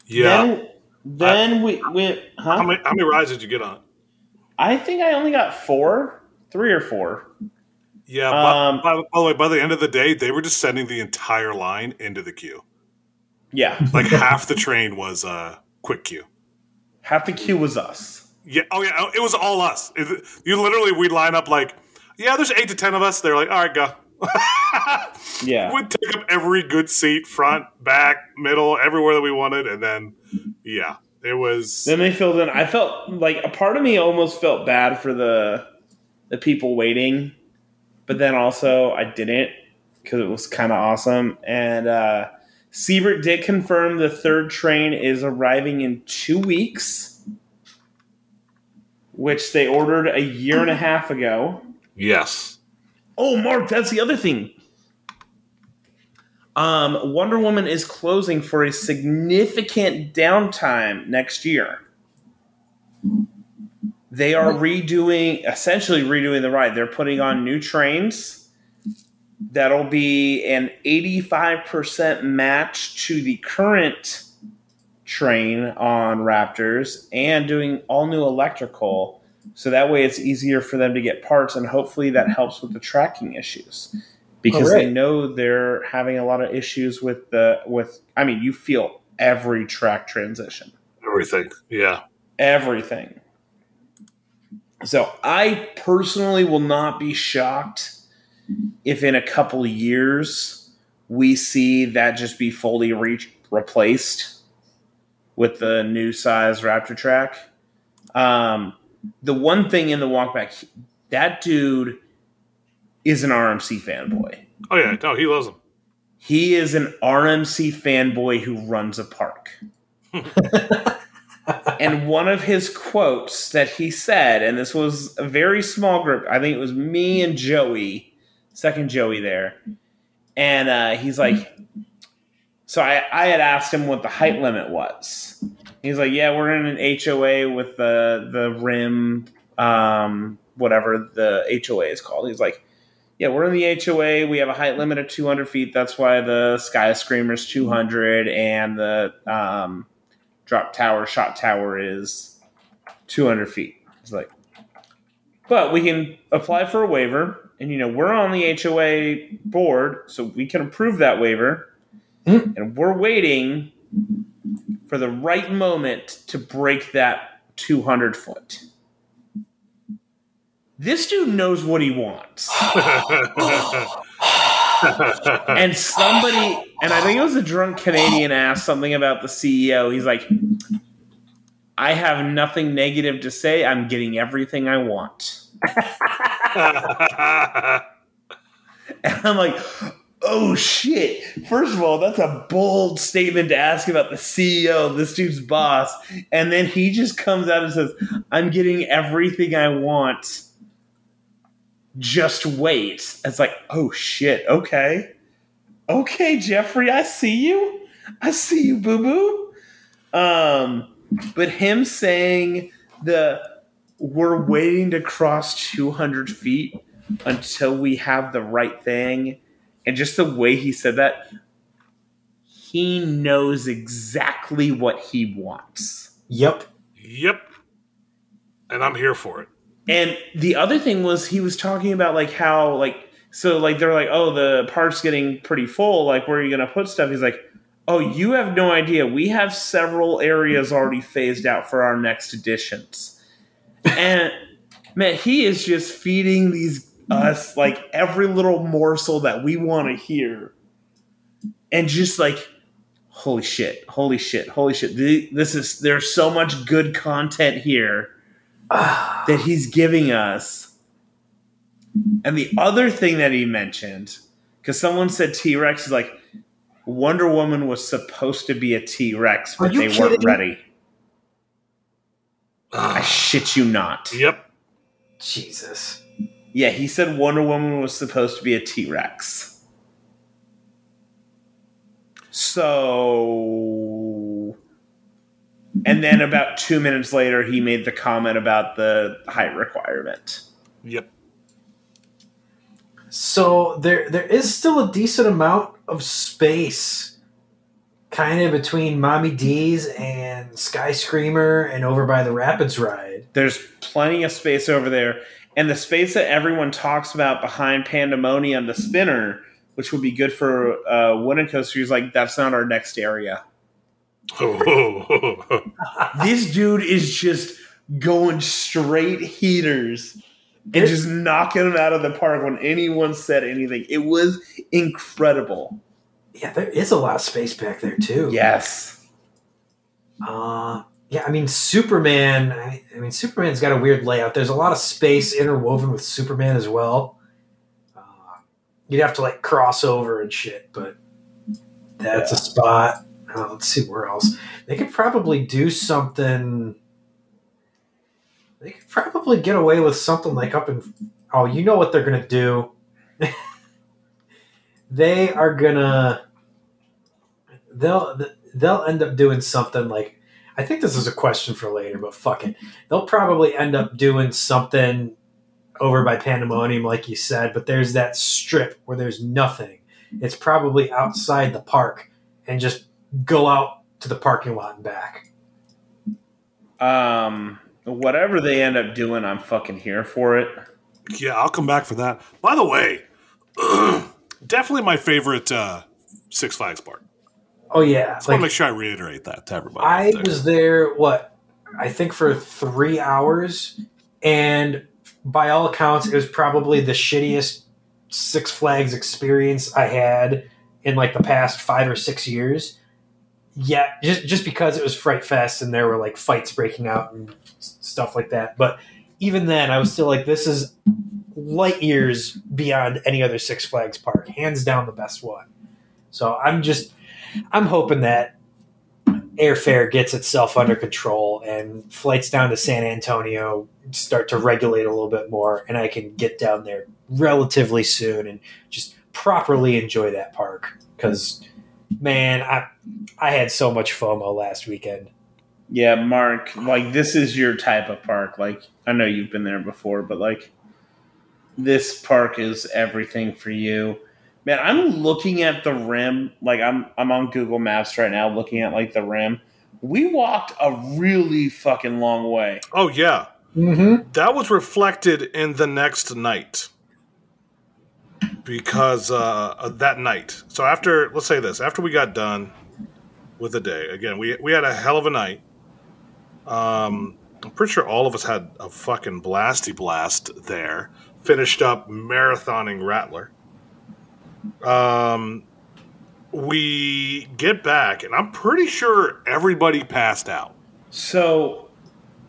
yeah. Then, then we went, huh? how many how many rides did you get on? I think I only got four, three or four. Yeah. Um, by, by, by the way, by the end of the day, they were just sending the entire line into the queue. Yeah. Like half the train was uh, quick queue. Half the queue was us. Yeah. Oh yeah. It was all us. It- you literally we'd line up like, yeah, there's eight to ten of us. They're like, all right, go. [laughs] Yeah. We'd take up every good seat, front, back, middle, everywhere that we wanted, and then yeah, it was. Then they filled in. I felt like a part of me almost felt bad for the the people waiting, but then also I didn't because it was kind of awesome. And uh, Siebert did confirm the third train is arriving in two weeks, which they ordered a year and a half ago. yes. Oh, Mark, that's the other thing. Um, Wonder Woman is closing for a significant downtime next year. They are redoing, essentially redoing the ride. They're putting on new trains. That'll be an 85% match to the current train on Raptors and doing all new electrical. So that way it's easier for them to get parts and hopefully that helps with the tracking issues. Because Alright. they know they're having a lot of issues with the with I mean you feel every track transition. Everything. Yeah. Everything. So I personally will not be shocked if in a couple of years we see that just be fully re- replaced with the new size Raptor track. Um, the one thing in the walkback, that dude is an RMC fanboy. Oh yeah. No, he loves them. He is an RMC fanboy who runs a park. [laughs] and one of his quotes that he said, and this was a very small group, I think it was me and Joey, second Joey there. And uh, he's like, so I, I had asked him what the height limit was. He's like, yeah, we're in an HOA with the, the rim, um, whatever the HOA is called. He's like, yeah, we're in the HOA. We have a height limit of 200 feet. That's why the Sky Screamer's 200 and the um, drop tower, shot tower is 200 feet. It's like, but we can apply for a waiver, and you know we're on the HOA board, so we can approve that waiver, Hmm. and we're waiting for the right moment to break that 200 foot. This dude knows what he wants. [laughs] and somebody, and I think it was a drunk Canadian asked something about the CEO. He's like, I have nothing negative to say. I'm getting everything I want. [laughs] And I'm like, oh shit. First of all, that's a bold statement to ask about the CEO, this dude's boss. And then he just comes out and says, I'm getting everything I want. Just wait. It's like, oh shit, okay. okay, Jeffrey, I see you. I see you, boo boo. Um, but him saying the we're waiting to cross 200 feet until we have the right thing, and just the way he said that, he knows exactly what he wants. Yep. Yep. And I'm here for it. And the other thing was he was talking about like how like so like they're like oh the park's getting pretty full like where are you gonna put stuff? He's like oh you have no idea we have several areas already phased out for our next editions, and man he is just feeding these us like every little morsel that we want to hear, and just like holy shit holy shit holy shit this is there's so much good content here [sighs] that he's giving us. And the other thing that he mentioned, because someone said T Rex is like Wonder Woman was supposed to be a T Rex, but they weren't kidding? ready. [sighs] I shit you not. Yep. Jesus. Yeah, he said Wonder Woman was supposed to be a T Rex. So. And then about two minutes later, he made the comment about the height requirement. Yep. So there there is still a decent amount of space kind of between Mommy D's and Sky Screamer and over by the Rapids ride. there's plenty of space over there and the space that everyone talks about behind pandemonium the spinner which would be good for uh, wooden coasters like that's not our next area. [laughs] This dude is just going straight heaters and just knocking them out of the park when anyone said anything. It was incredible. Yeah, there is a lot of space back there too. yes. Uh, yeah, I mean Superman. I, I mean Superman's got a weird layout. There's a lot of space interwoven with Superman as well. Uh, you'd have to like cross over and shit, but that's a spot. Uh, let's see where else they could probably do something. They could probably get away with something like up in. Oh, you know what they're gonna do? [laughs] they are gonna. They'll they'll end up doing something like I think this is a question for later, but fuck it. They'll probably end up doing something over by Pandemonium, like you said, but there's that strip where there's nothing. It's probably outside the park and just go out to the parking lot and back. um whatever they end up doing i'm fucking here for it yeah, I'll come back for that. By the way, [clears throat] definitely my favorite uh, Six Flags park. Oh yeah. Just want to make sure I reiterate that to everybody. I there. was there what I think for three hours and by all accounts it was probably the shittiest Six Flags experience I had in like the past five or six years. Yeah, just just because it was Fright Fest and there were like fights breaking out and stuff like that. But even then, I was still like, this is light years beyond any other Six Flags park, hands down the best one. So I'm just, I'm hoping that airfare gets itself under control and flights down to San Antonio start to regulate a little bit more, and I can get down there relatively soon and just properly enjoy that park. Because, man, I I had so much FOMO last weekend. Yeah, Mark, like this is your type of park. Like I know you've been there before, but like this park is everything for you. Man, I'm looking at the rim. Like I'm I'm on Google Maps right now looking at like the rim. We walked a really fucking long way. oh yeah, Mm-hmm. that was reflected in the next night because uh, that night. So after, let's say this, after we got done with the day, again, we we had a hell of a night. Um, I'm pretty sure all of us had a fucking blasty blast there. Finished up marathoning Rattler. Um, we get back, and I'm pretty sure everybody passed out. So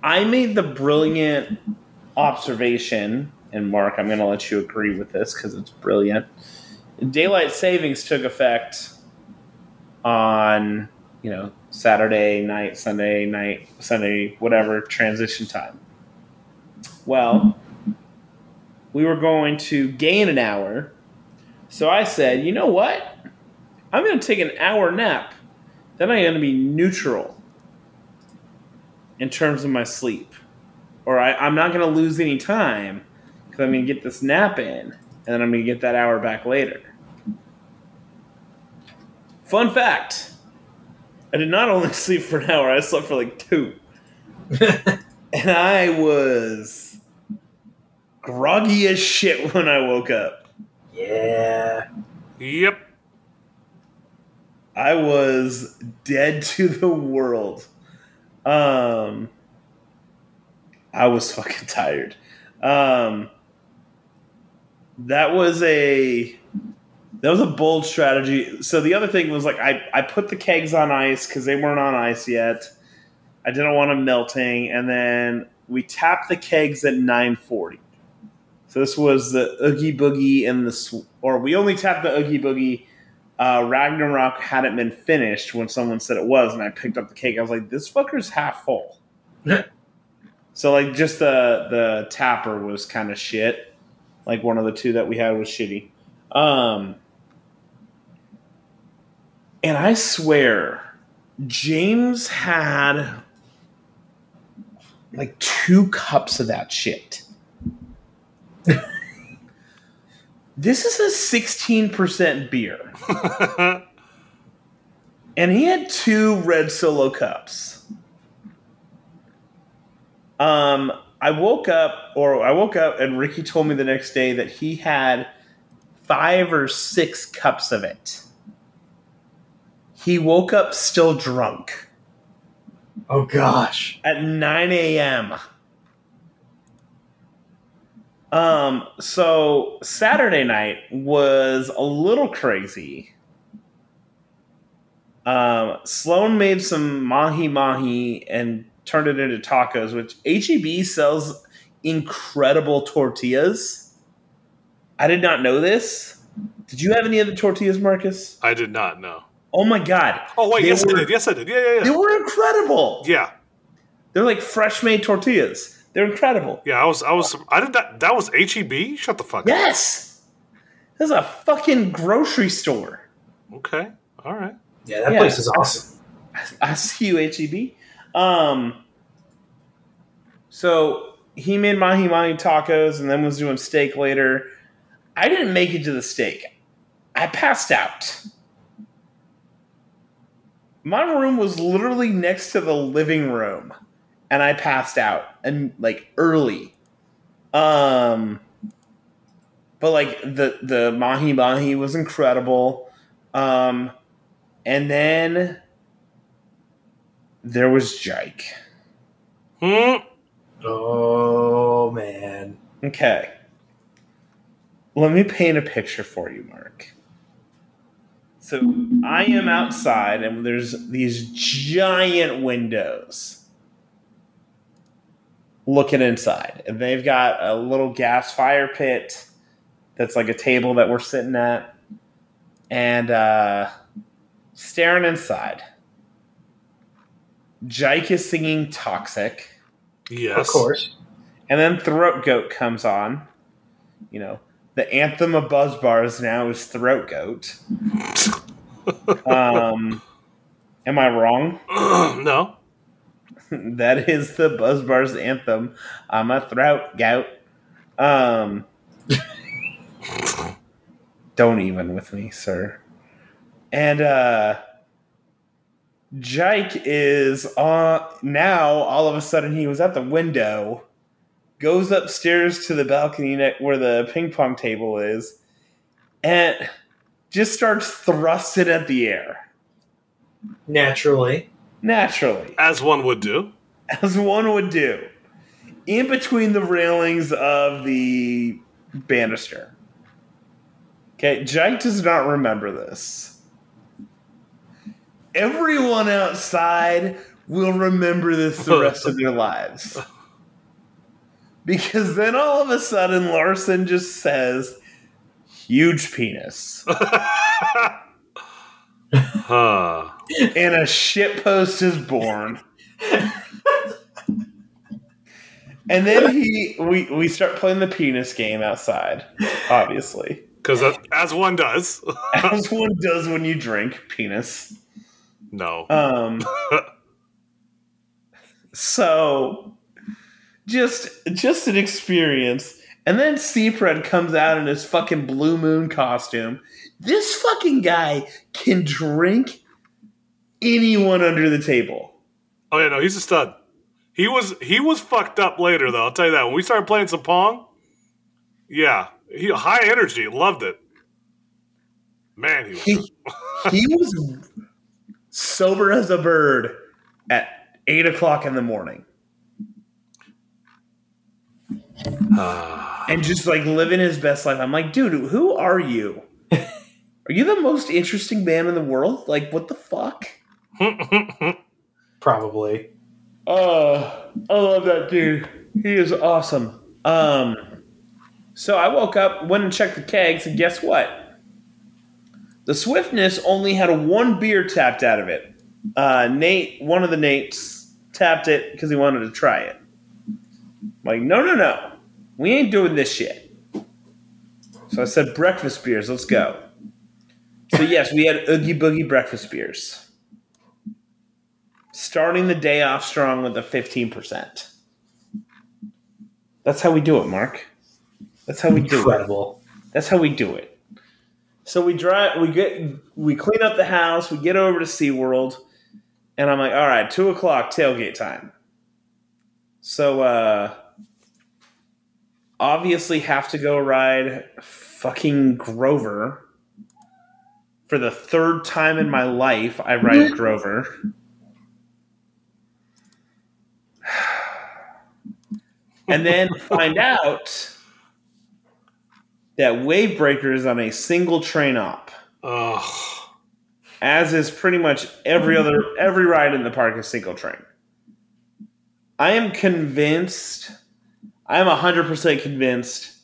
I made the brilliant observation, and Mark, I'm going to let you agree with this because it's brilliant. Daylight savings took effect on, you know, Saturday night, Sunday night, Sunday, whatever, transition time. Well, we were going to gain an hour. So I said, you know what? I'm going to take an hour nap. Then I'm going to be neutral in terms of my sleep. Or I, I'm not going to lose any time because I'm going to get this nap in and then I'm going to get that hour back later. Fun fact I did not only [laughs] sleep for an hour, I slept for like two. [laughs] and I was groggy as shit when I woke up. Yeah. Yep. I was dead [laughs] to the world. Um, I was fucking tired. Um, that was a that was a bold strategy. So the other thing was like I I put the kegs on ice because they weren't on ice yet. I didn't want them melting, and then we tapped the kegs at nine forty. So this was the Oogie Boogie and the sw- or we only tapped the Oogie Boogie. Uh, Ragnarok hadn't been finished when someone said it was, and I picked up the cake. I was like, "This fucker's half full." so like, just the the tapper was kind of shit. Like one of the two that we had was shitty. Um, and I swear, James had like two cups of that shit. [laughs] this is a 16% beer. [laughs] and he had two red solo cups. Um, I woke up, or I woke up, and Ricky told me the next day that he had five or six cups of it. He woke up still drunk Oh gosh. at 9 a.m. Um, so Saturday night was a little crazy. Um, Sloan made some mahi mahi and turned it into tacos, which HEB sells incredible tortillas. I did not know this. Did you have any of the tortillas, Marcus? I did not know. Oh my god. Oh wait, They yes were- I did. Yes I did. Yeah, yeah, They were incredible. Yeah, They're like fresh made tortillas. They're incredible. yeah. I was, I was, I did that. That was HEB. Shut the fuck up. Yes. This is a fucking grocery store. Okay, all right. Yeah, that Yeah. place is awesome. [laughs] I see you, HEB. Um, so he made mahi mahi tacos and then was doing steak later. I didn't make it to the steak. I passed out. My room was literally next to the living room, and I passed out and like early. Um, but like the the mahi mahi was incredible. Um, and then there was Jike. Hmm. Oh man. Okay. Let me paint a picture for you, Mark. So I am outside, and there's these giant windows looking inside. And they've got a little gas fire pit that's like a table that we're sitting at, and uh, staring inside. Jike is singing Toxic. Yes. Of course. And then Throat Goat comes on. You know, the anthem of Buzz Bars now is Throat Goat. [laughs] Um, am I wrong? [clears throat] no. [laughs] that is the Buzz Bars anthem. I'm a throat gout. Um, [laughs] don't even with me, sir. And uh, Jike is on now. All of a sudden, he was at the window, goes upstairs to the balcony where the ping pong table is, and just starts thrusting at the air Naturally. Naturally. As one would do. as one would do, in between the railings of the banister. Okay, Jake does not remember this. Everyone outside will remember this the [laughs] rest of their lives. Because then all of a sudden, Larson just says, huge penis. [laughs] huh. And a shit post is born. and then he we we start playing the penis game outside, obviously. because as one does. [laughs] as one does when you drink penis. no. Um, so just just an experience. And then Seapred comes out in his fucking blue moon costume. This fucking guy can drink anyone under the table. Oh yeah, no, he's a stud. He was he was fucked up later though. I'll tell you that. When we started playing some pong, yeah, he high energy, loved it. Man, he was. He, [laughs] he was sober as a bird at eight o'clock in the morning. Ah. and just like living his best life. I'm like, dude, who are you? [laughs] Are you the most interesting man in the world? Like, what the fuck? [laughs] Probably. Uh, I love that dude. He is awesome. Um, so I woke up, went and checked the kegs, and guess what? The Swiftness only had one beer tapped out of it. Uh, Nate, one of the Nates, tapped it because he wanted to try it. I'm like, no, no, no, we ain't doing this shit. So I said, breakfast beers, let's go. So yes, we had Oogie Boogie breakfast beers starting the day off strong with a 15%. That's how we do it, Mark. That's how we do it. Incredible. That's how we do it. So we drive, we get, we clean up the house, we get over to SeaWorld, and I'm like, all right, two o'clock tailgate time. So, uh, obviously have to go ride fucking Grover. For the third time in my life, I ride Grover. And then [laughs] find out that Wavebreaker is on a single train op, Ugh. as is pretty much every other every ride in the park is single train. I am convinced. I am hundred percent convinced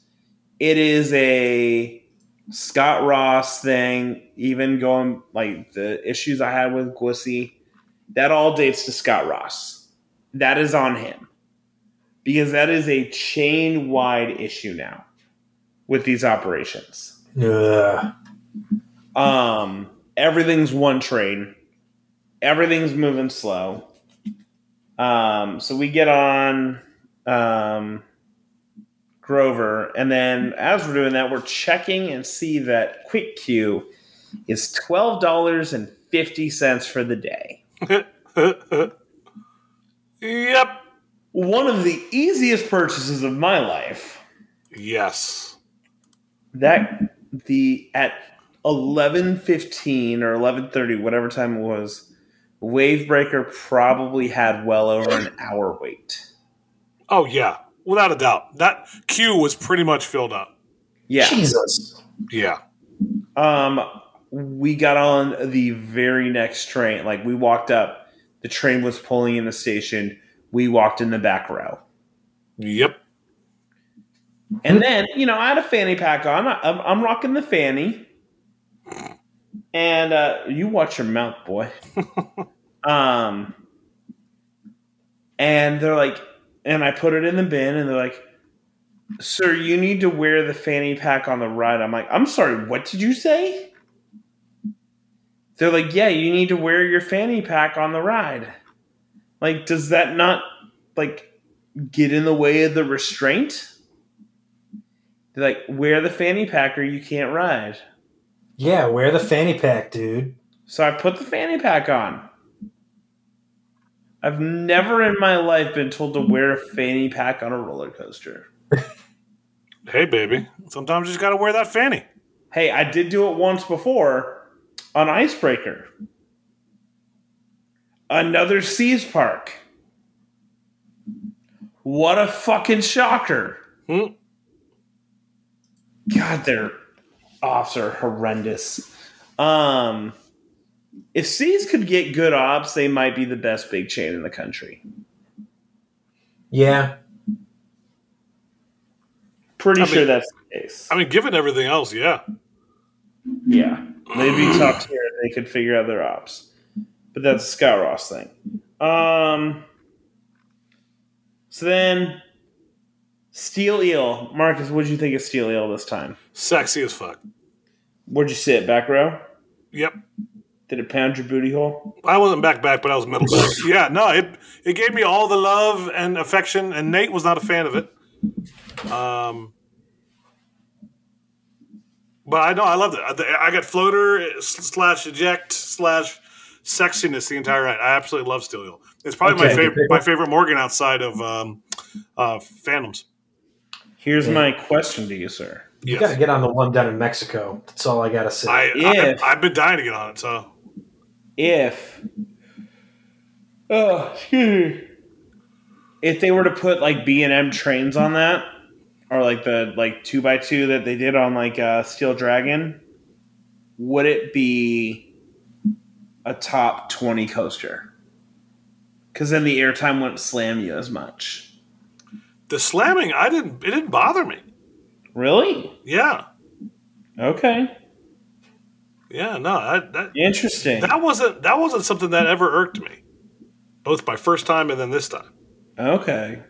it is a Scott Ross thing. Even going like the issues I had with Gwissy, that all dates to Scott Ross. That is on him because that is a chain wide issue now with these operations. Ugh. Um, everything's one train. Everything's moving slow. Um, so we get on um, Grover, and then as we're doing that, we're checking and see that Quick Queue is twelve dollars and fifty cents for the day. [laughs] yep. One of the easiest purchases of my life. Yes. That the at eleven fifteen or eleven thirty, whatever time it was, Wavebreaker probably had well over an hour wait. Oh yeah, without a doubt. That queue was pretty much filled up. Yeah. Jesus. Yeah. Um, we got on the very next train. Like we walked up, the train was pulling in the station. We walked in the back row, Yep. and then you know I had a fanny pack on. I'm, I'm rocking the fanny, and uh, you watch your mouth, boy. [laughs] um, and they're like, and I put it in the bin, and they're like, "Sir, you need to wear the fanny pack on the ride." I'm like, "I'm sorry, what did you say?" They're like, "Yeah, you need to wear your fanny pack on the ride." Like, does that not like get in the way of the restraint? They're like, wear the fanny pack or you can't ride. Yeah, wear the fanny pack, dude. So I put the fanny pack on. I've never in my life been told to wear a fanny pack on a roller coaster. [laughs] Hey, baby. Sometimes you just got to wear that fanny. Hey, I did do it once before on Icebreaker. Another Seas Park. What a fucking shocker. Hmm. God, their ops are horrendous. Um, if Seas could get good ops, they might be the best big chain in the country. Yeah. Pretty I sure mean- that's the case. I mean, given everything else, yeah. Yeah, they'd be top tier if they could figure out their ops. But that's a Scott Ross thing. Um, so then Steel eel, Marcus. What did you think of steel eel this time? Sexy as fuck. Where'd you sit? Back row? Yep. Did it pound your booty hole? I wasn't back back, but I was middle back. [laughs] Yeah, no, it it gave me all the love and affection, and Nate was not a fan of it. Um, but I know I loved it. I, I got floater slash eject slash sexiness the entire night. I absolutely love Steel Eel. It's probably my favorite my favorite Morgan outside of um, uh, Phantoms. Here's my question to you, sir. You Yes. got to get on the one down in Mexico. That's all I got to say. I, If- I I've been dying to get on it. So If, oh, if they were to put like B and M trains on that, or like the like two by two that they did on like uh, Steel Dragon, would it be a top twenty coaster? Because then the airtime wouldn't slam you as much. the slamming, I didn't it didn't bother me. Really? Yeah, Okay. yeah, no, that that, Interesting. that wasn't that wasn't something that ever irked me. Both my first time and then this time. Okay.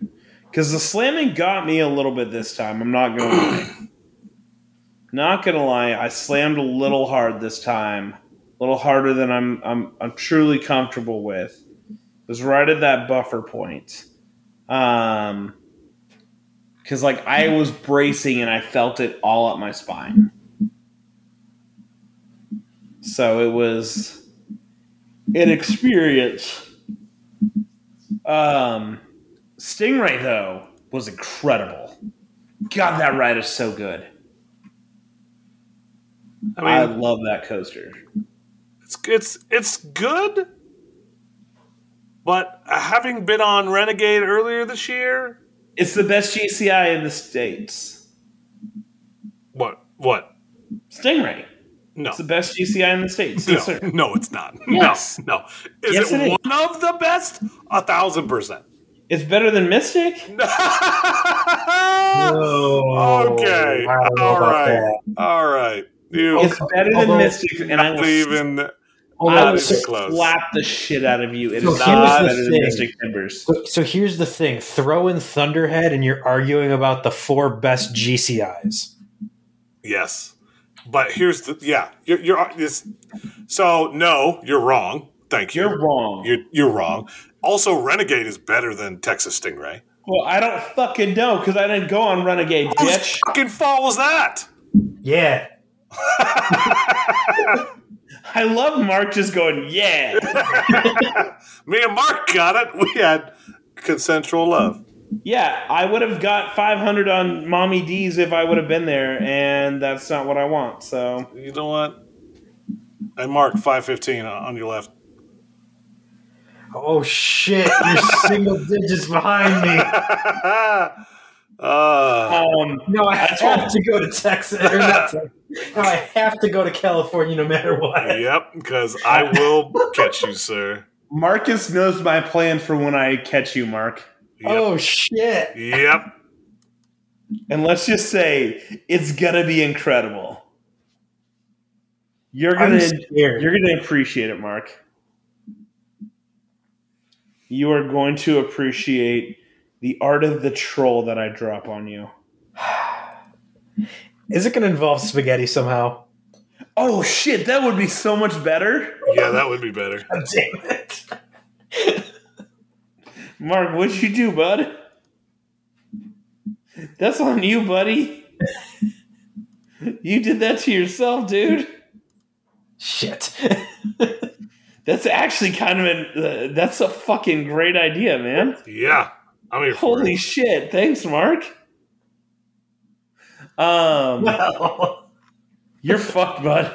Because the slamming got me a little bit this time. I'm not going to lie. [clears throat] Not going to lie. I slammed a little hard this time. A little harder than I'm, I'm, I'm truly comfortable with. It was right at that buffer point. Um, because like I was bracing and I felt it all up my spine. So it was an experience. Um, Stingray though was incredible. God, that ride is so good. I mean, I, love that coaster. It's it's it's good, but having been on Renegade earlier this year, It's the best GCI in the states. what what? Stingray. No, It's the best GCI in the states. no, Yes, sir. no, it's not. [laughs] Yes. No, no. Is Yes, it, it is. one of the best? A thousand percent. It's better than Mystic. [laughs] No. Oh, okay. Oh, I don't know All about right. that. All right. You It's better than Although- Mystic, and I not will, even. Hold I will not even slap the shit out of you. It So is here's not the better than thing. Mystic Timbers. so, so here's the thing: throw in Thunderhead, and you're arguing about the four best GCIs. Yes, but here's the yeah. You're, you're this. So no, you're wrong. Thank you. You're wrong. You're, you're wrong. Also, Renegade is better than Texas Stingray. well, I don't fucking know because I didn't go on Renegade, Whose bitch. fucking fault was that? Yeah, I love Mark just going, yeah. [laughs] Me and Mark got it. We had consensual love. Yeah, I would have got 500 on Mommy D's if I would have been there, and that's not what I want. So, You know what? And Mark, five fifteen on your left. Oh shit! You're single [laughs] digits behind me. [laughs] uh, um, No, I have to go to Texas. Or not Texas. No, I have to go to California no matter what. yep, because I will catch you, sir. Marcus knows my plan for when I catch you, Mark. Yep. Oh shit! Yep. And let's just say it's gonna be incredible. You're gonna you're gonna appreciate it, Mark. You are going to appreciate the art of the troll that I drop on you. Is it going to involve spaghetti somehow? Oh shit, that would be so much better. Yeah, that would be better. [laughs] God damn it! Mark, what'd you do, bud? That's on you, buddy. you did that to yourself, dude. Shit. That's actually kind of an uh, that's a fucking great idea, man. Yeah, I'm here Holy shit! Thanks, Mark. Um, well, you're fucked, bud.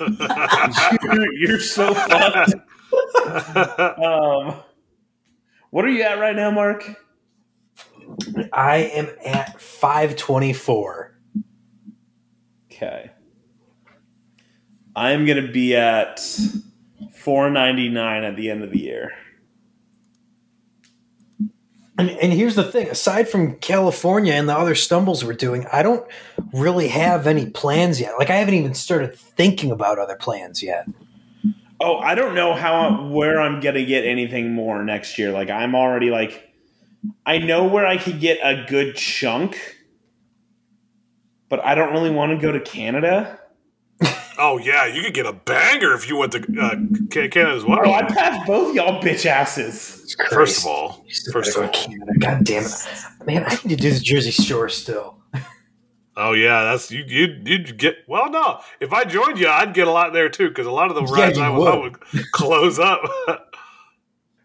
[laughs] you're, you're so fucked. Um, what are you at right now, Mark? I am at 524. Okay. I'm gonna be at 499 at the end of the year. And, and here's the thing aside from California and the other stumbles we're doing, I don't really have any plans yet. Like, I haven't even started thinking about other plans yet. Oh, I don't know how where I'm gonna get anything more next year. Like I'm already like I know where I could get a good chunk, but I don't really want to go to Canada. Oh yeah, you could get a banger if you went to uh, Ca- Canada as well. Oh, I passed both y'all bitch asses. First of all, first of all, Canada. God damn it, man! I need to do the Jersey Shore still. oh yeah, that's you. You you'd get well. No, if I joined you, I'd get a lot there too because a lot of the Yeah, rides you I was on would close up. [laughs]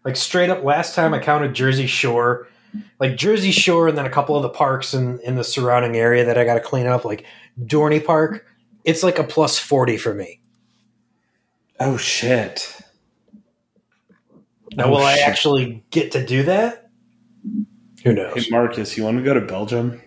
Like straight up, last time I counted Jersey Shore, like Jersey Shore, and then a couple of the parks in in the surrounding area that I got to clean up, like Dorney Park. It's like a plus forty for me. Oh shit. Now, Oh, will I actually get to do that? Who knows? Hey Marcus, you want to go to Belgium?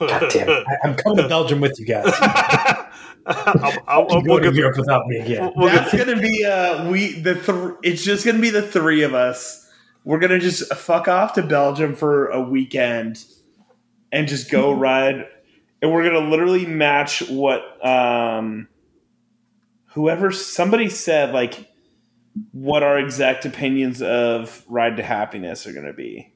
God damn it! I, I'm coming to Belgium with you guys. [laughs] [laughs] I'll, I'll, You I'll, go we'll to get Europe without me again. we'll get- That's gonna be uh we the th- it's just gonna be the three of us. We're gonna just fuck off to Belgium for a weekend and just go [laughs] ride and we're gonna literally match what um whoever somebody said like what our exact opinions of Ride to Happiness are gonna be.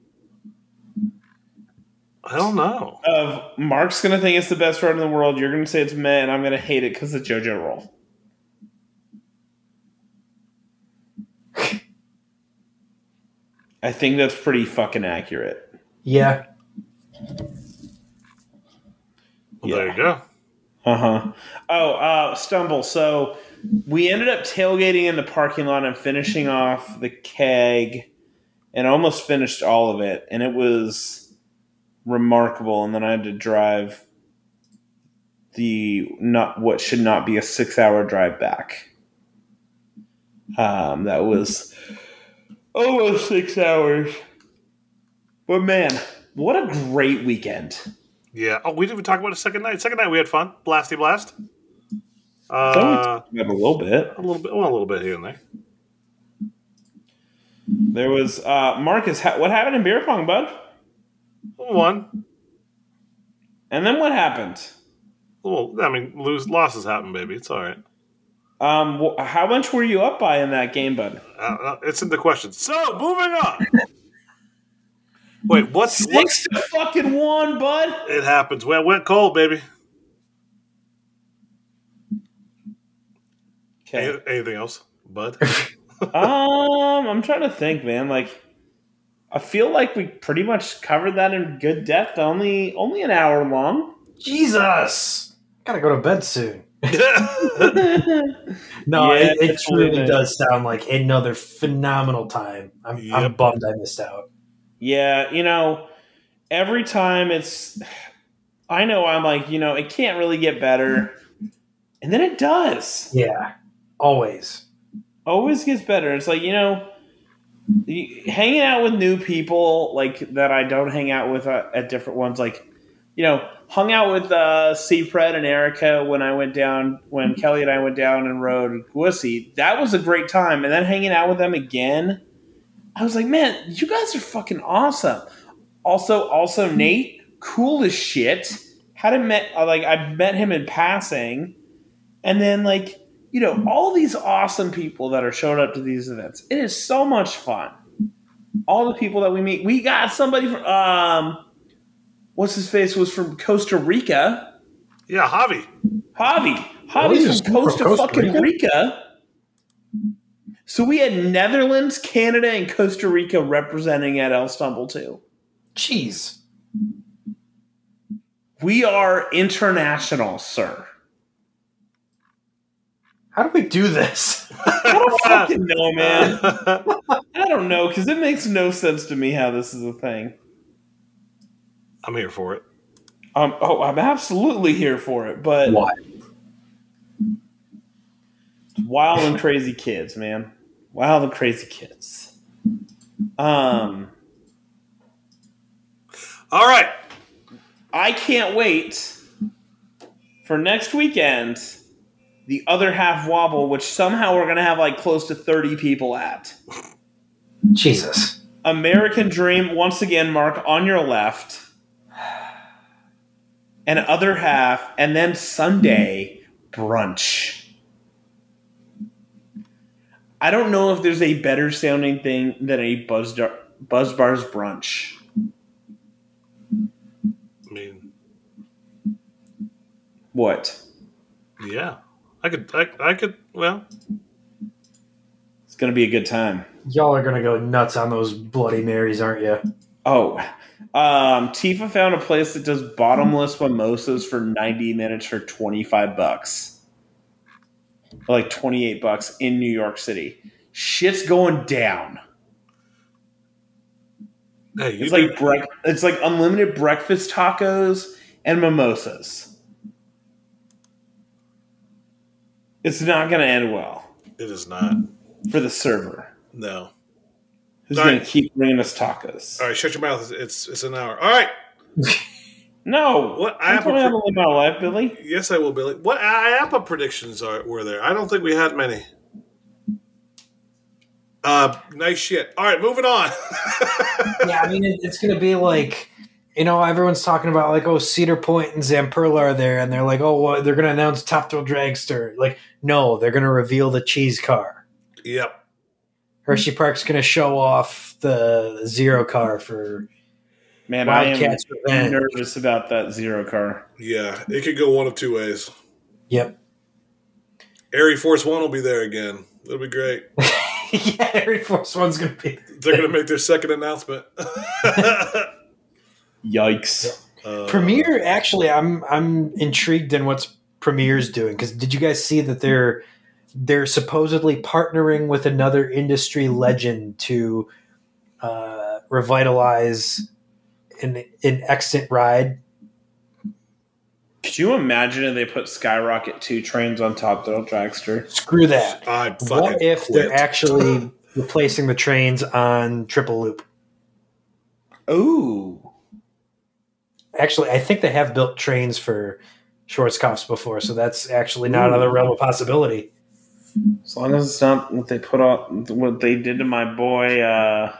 I don't know. Of Mark's gonna think it's the best ride in the world, you're gonna say it's meh, and I'm gonna hate it because of JoJo roll. [laughs] I think that's pretty fucking accurate. Yeah, Well, There you go. Uh huh. Oh, uh, stumble. So we ended up tailgating in the parking lot and finishing off the keg, and almost finished all of it, and it was remarkable. And then I had to drive the not what should not be a six hour drive back. Um, that was almost six hours. But man, what a great weekend! Yeah. Oh, we didn't even talk about a second night. Second night we had fun. Blasty blast. We Uh, talked about it a little bit. a little bit. Well, a little bit here and there. There was uh, Marcus. Ha- what happened in beer pong, bud? One. And then what happened? Well, I mean, lose losses happen, baby. It's all right. Um, how much were you up by in that game, bud? Uh, uh, it's in the question. So, moving on. [laughs] Wait, what's what's Six to fucking one, bud. it happens? Well, went cold, baby. Okay. Any- anything else, bud? [laughs] um, I'm trying to think, man. Like, I feel like we pretty much covered that in good depth. Only, only an hour long. Jesus, gotta go to bed soon. [laughs] No, Yeah, it, it truly really- does sound like another phenomenal time. I'm, I'm bummed I missed out. Yeah, you know, every time it's, I know I'm like, you know, it can't really get better, and then it does. Yeah, always. always gets better. It's like you know, hanging out with new people like that I don't hang out with uh, at different ones. Like you know, hung out with uh, Pred and Erica when I went down when Kelly and I went down and rode Wussy. That was a great time, and then hanging out with them again. I was like, man, you guys are fucking awesome. Also, also Nate, cool as shit. Hadn't met uh, like I met him in passing, and then like you know all these awesome people that are showing up to these events. It is so much fun. All the people that we meet. We got somebody from um, what's his face was from Costa Rica. yeah, Javi. Javi. Oh, Javi's he's from from Costa, Costa fucking Rica? Rica. So we had Netherlands, Canada, and Costa Rica representing at El Stumble too. Jeez. We are international, sir. How do we do this? I don't [laughs] fucking know, man. [laughs] I don't know because it makes no sense to me how this is a thing. I'm here for it. Um, oh, I'm absolutely here for it, but Why? wild and crazy kids, man. Wild the crazy kids. Um, All right. I can't wait for next weekend. The other half wobble, which somehow we're gonna have like close to 30 people at. Jesus. American Dream, once again, Mark, on your left. And other half, and then Sunday, brunch. I don't know if there's a better sounding thing than a Buzz, Buzz Bars brunch. I mean, What? yeah, I could, I, I could. Well, It's gonna be a good time. Y'all are gonna go nuts on those Bloody Marys, aren't you? Oh, um, Tifa found a place that does bottomless mimosas for ninety minutes for twenty five bucks, Or like twenty eight bucks in New York City. Shit's going down. hey, It's like brec- it's like unlimited breakfast tacos and mimosas. It's not going to end well it is not. for the server. No. Who's going right. to keep bringing us tacos? All right, shut your mouth. It's, it's an hour. All right. [laughs] No, What I'm IAAPA? telling you to live my life, Billy. yes, I will, Billy. What IAAPA predictions are were there? I don't think we had many. Uh, nice shit. All right, moving on. [laughs] yeah, I mean, it, it's going to be like, you know, everyone's talking about like, oh, Cedar Point and Zamperla are there, and they're like, oh, well, they're going to announce Top Thrill Dragster. Like, no, they're going to reveal the cheese car. yep. Hershey Park's going to show off the zero car for Man, I am Revenge. nervous about that zero car. Yeah, it could go one of two ways. Yep. Air Force One will be there again. It'll be great. [laughs] yeah, Air Force One's going to be. They're going to make their second announcement. [laughs] Yikes! Uh, Premier, actually, I'm I'm intrigued in what's Premier's doing because did you guys see that they're they're supposedly partnering with another industry legend to uh, revitalize an an extant ride? Could you imagine if they put Skyrocket two trains on Top Thrill Dragster? Screw that. I fucking What if quit. they're actually replacing the trains on Triple Loop? Ooh, Actually, I think they have built trains for Schwarzkopf's before, so that's actually not out of realm of possibility. as long as it's not what they put on, what they did to my boy, uh,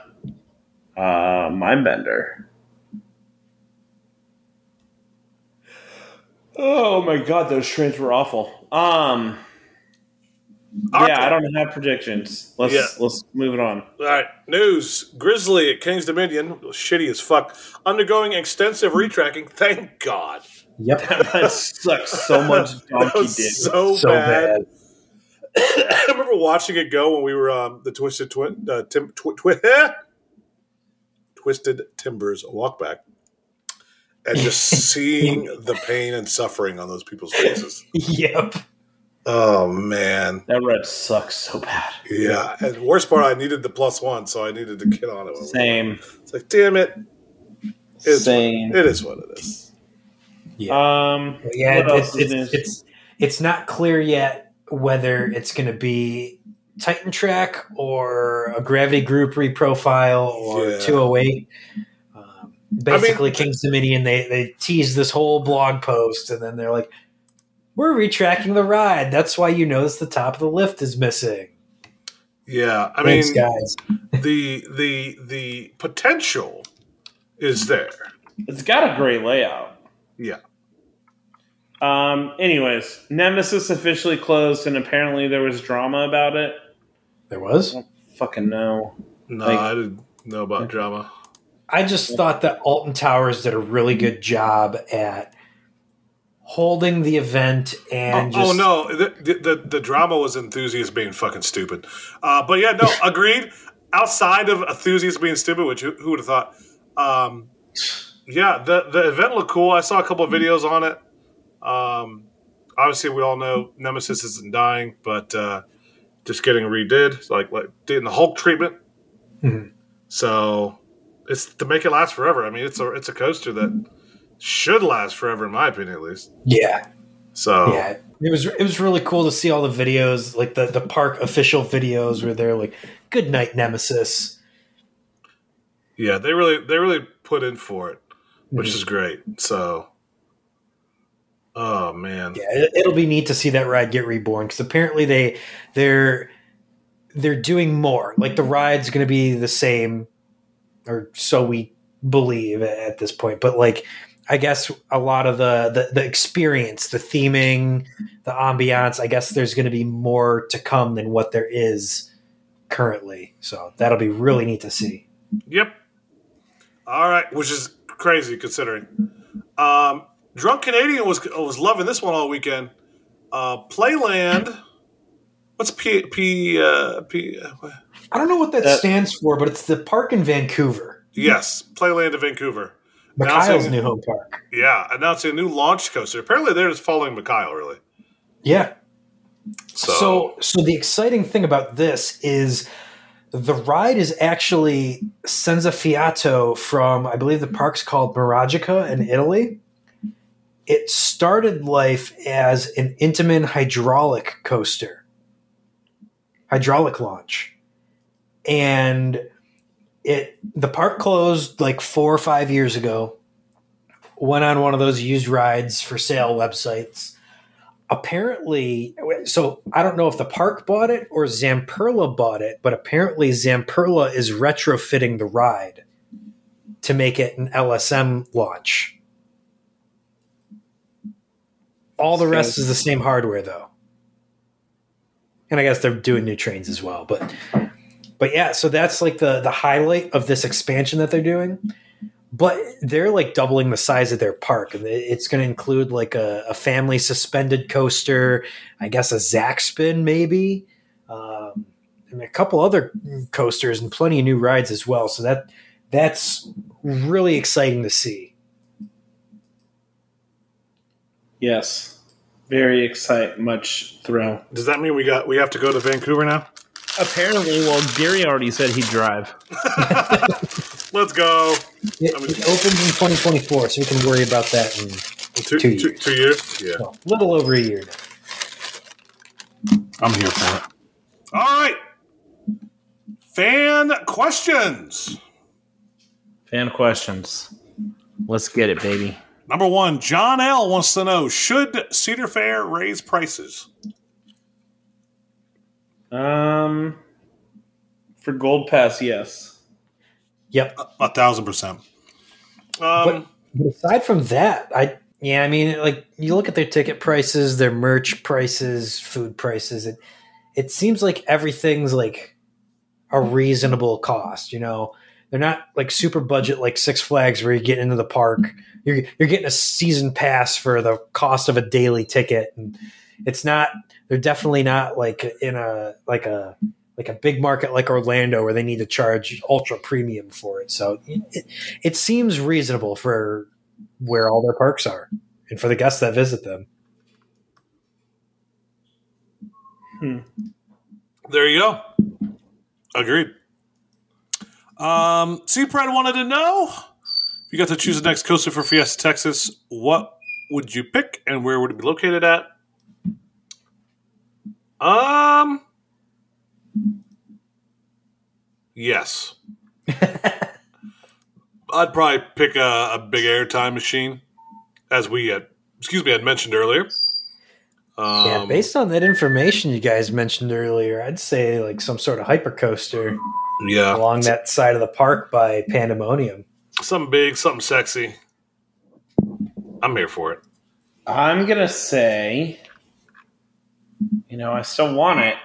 uh, Mindbender. Oh my god, those trains were awful. Um, All yeah. I don't have predictions. Let's Yeah. let's move it on. All right, news. Grizzly at King's Dominion, shitty as fuck, undergoing extensive retracking. Thank God. Yep. that sucks so [laughs] much That donkey was dick. so, so bad. bad. [coughs] I remember watching it go when we were um, the Twisted Twi- uh, Tim- twi- twi- [laughs] Twisted Timbers walkback, and [laughs] just seeing the pain and suffering on those people's faces. Yep. Oh man, That red sucks so bad. yeah. And the worst part, I needed the plus one, so I needed to get on it. Same. It's like, damn it. It's, Same. It is what it is. Um, Yeah, what else it's, it's, it's it's not clear yet whether it's going to be Titan Track or a Gravity Group reprofile or Yeah. 208. Basically, King's Dominion they they tease this whole blog post and then they're like, "We're retracking the ride. That's why you notice the top of the lift is missing." Yeah, I Thanks, mean, guys. the the the potential is there. it's got a great layout. Yeah. Um. Anyways, Nemesis officially closed, and apparently there was drama about it. There was. Fucking no. No, Like- I didn't know about drama. I just thought that Alton Towers did a really good job at holding the event and oh, just oh, no, the, the the drama was enthusiasts being fucking stupid. Uh, but yeah, no, [laughs] agreed. Outside of enthusiasts being stupid, which who, who would have thought? Um, yeah, the the event looked cool. I saw a couple of videos on it. Um, obviously, we all know Nemesis isn't dying, but uh, just getting redid, like like doing the Hulk treatment. Mhm. So it's to make it last forever. I mean, it's a it's a coaster that should last forever, in my opinion, at least. yeah. So Yeah, it was it was really cool to see all the videos, like the the park official videos, where they're like, "Good night, Nemesis." Yeah, they really they really put in for it, which Mhm. is great. So, oh man, Yeah, it'll be neat to see that ride get reborn because apparently they they're they're doing more. Like the ride's going to be the same, or so we believe at this point. But like, I guess a lot of the the, the experience, the theming, the ambiance. I guess there's going to be more to come than what there is currently. So that'll be really neat to see. yep. All right, which is crazy considering. Um, Drunk Canadian was was loving this one all weekend. Uh, Playland. What's P P uh, P? Uh? I don't know what that, That- stands for, but it's the park in Vancouver, yes, Playland of Vancouver. Mikhail's new home park. Yeah, announcing a new launch coaster. Apparently, they're just following Mikhail, really. Yeah. So, So, so the exciting thing about this is the ride is actually Senza Fiato from, I believe the park's called Miragica in Italy. It started life as an Intamin hydraulic coaster, hydraulic launch. And it the park closed like four or five years ago. Went on one of those used rides for sale websites apparently so i don't know if the park bought it or zamperla bought it but apparently zamperla is retrofitting the ride to make it an lsm launch all the rest is the same hardware though and i guess they're doing new trains as well but but yeah so that's like the the highlight of this expansion that they're doing but they're like doubling the size of their park and it's going to include like a, a family suspended coaster i guess a ZacSpin maybe um, and a couple other coasters and plenty of new rides as well so that that's really exciting to see Yes. Very excite much thrill. does that mean we got we have to go to Vancouver now? Apparently, well, Gary already said he'd drive. [laughs] Let's go. it, I mean- it opens in 2024 so we can worry about that in Two, Two two- years. two years. Yeah, well, a little over a year now. I'm here for it. All right. Fan questions. Fan questions. Let's get it, baby. Number one, John L wants to know: Should Cedar Fair raise prices? Um, for Gold Pass, yes. yep A thousand percent. Um, But aside from that, I yeah, I mean, like you look at their ticket prices, their merch prices, food prices. It it seems like everything's like a reasonable cost. You know, they're not like super budget like Six Flags where you get into the park. You're you're getting a season pass for the cost of a daily ticket, and it's not. They're definitely not like in a like a like a big market like Orlando where they need to charge ultra premium for it. So it, it seems reasonable for where all their parks are and for the guests that visit them. there you go. Agreed. Um, Sea Pride wanted to know if you got to choose the next coaster for Fiesta Texas, what would you pick and where would it be located at? Um, yes. [laughs] I'd probably pick a, a big airtime machine, as we had, excuse me, had mentioned earlier. Um, yeah, based on that information you guys mentioned earlier, I'd say like some sort of hyper coaster yeah, along that side of the park by Pandemonium. something big, something sexy. I'm here for it. I'm gonna say, you know, I still want it.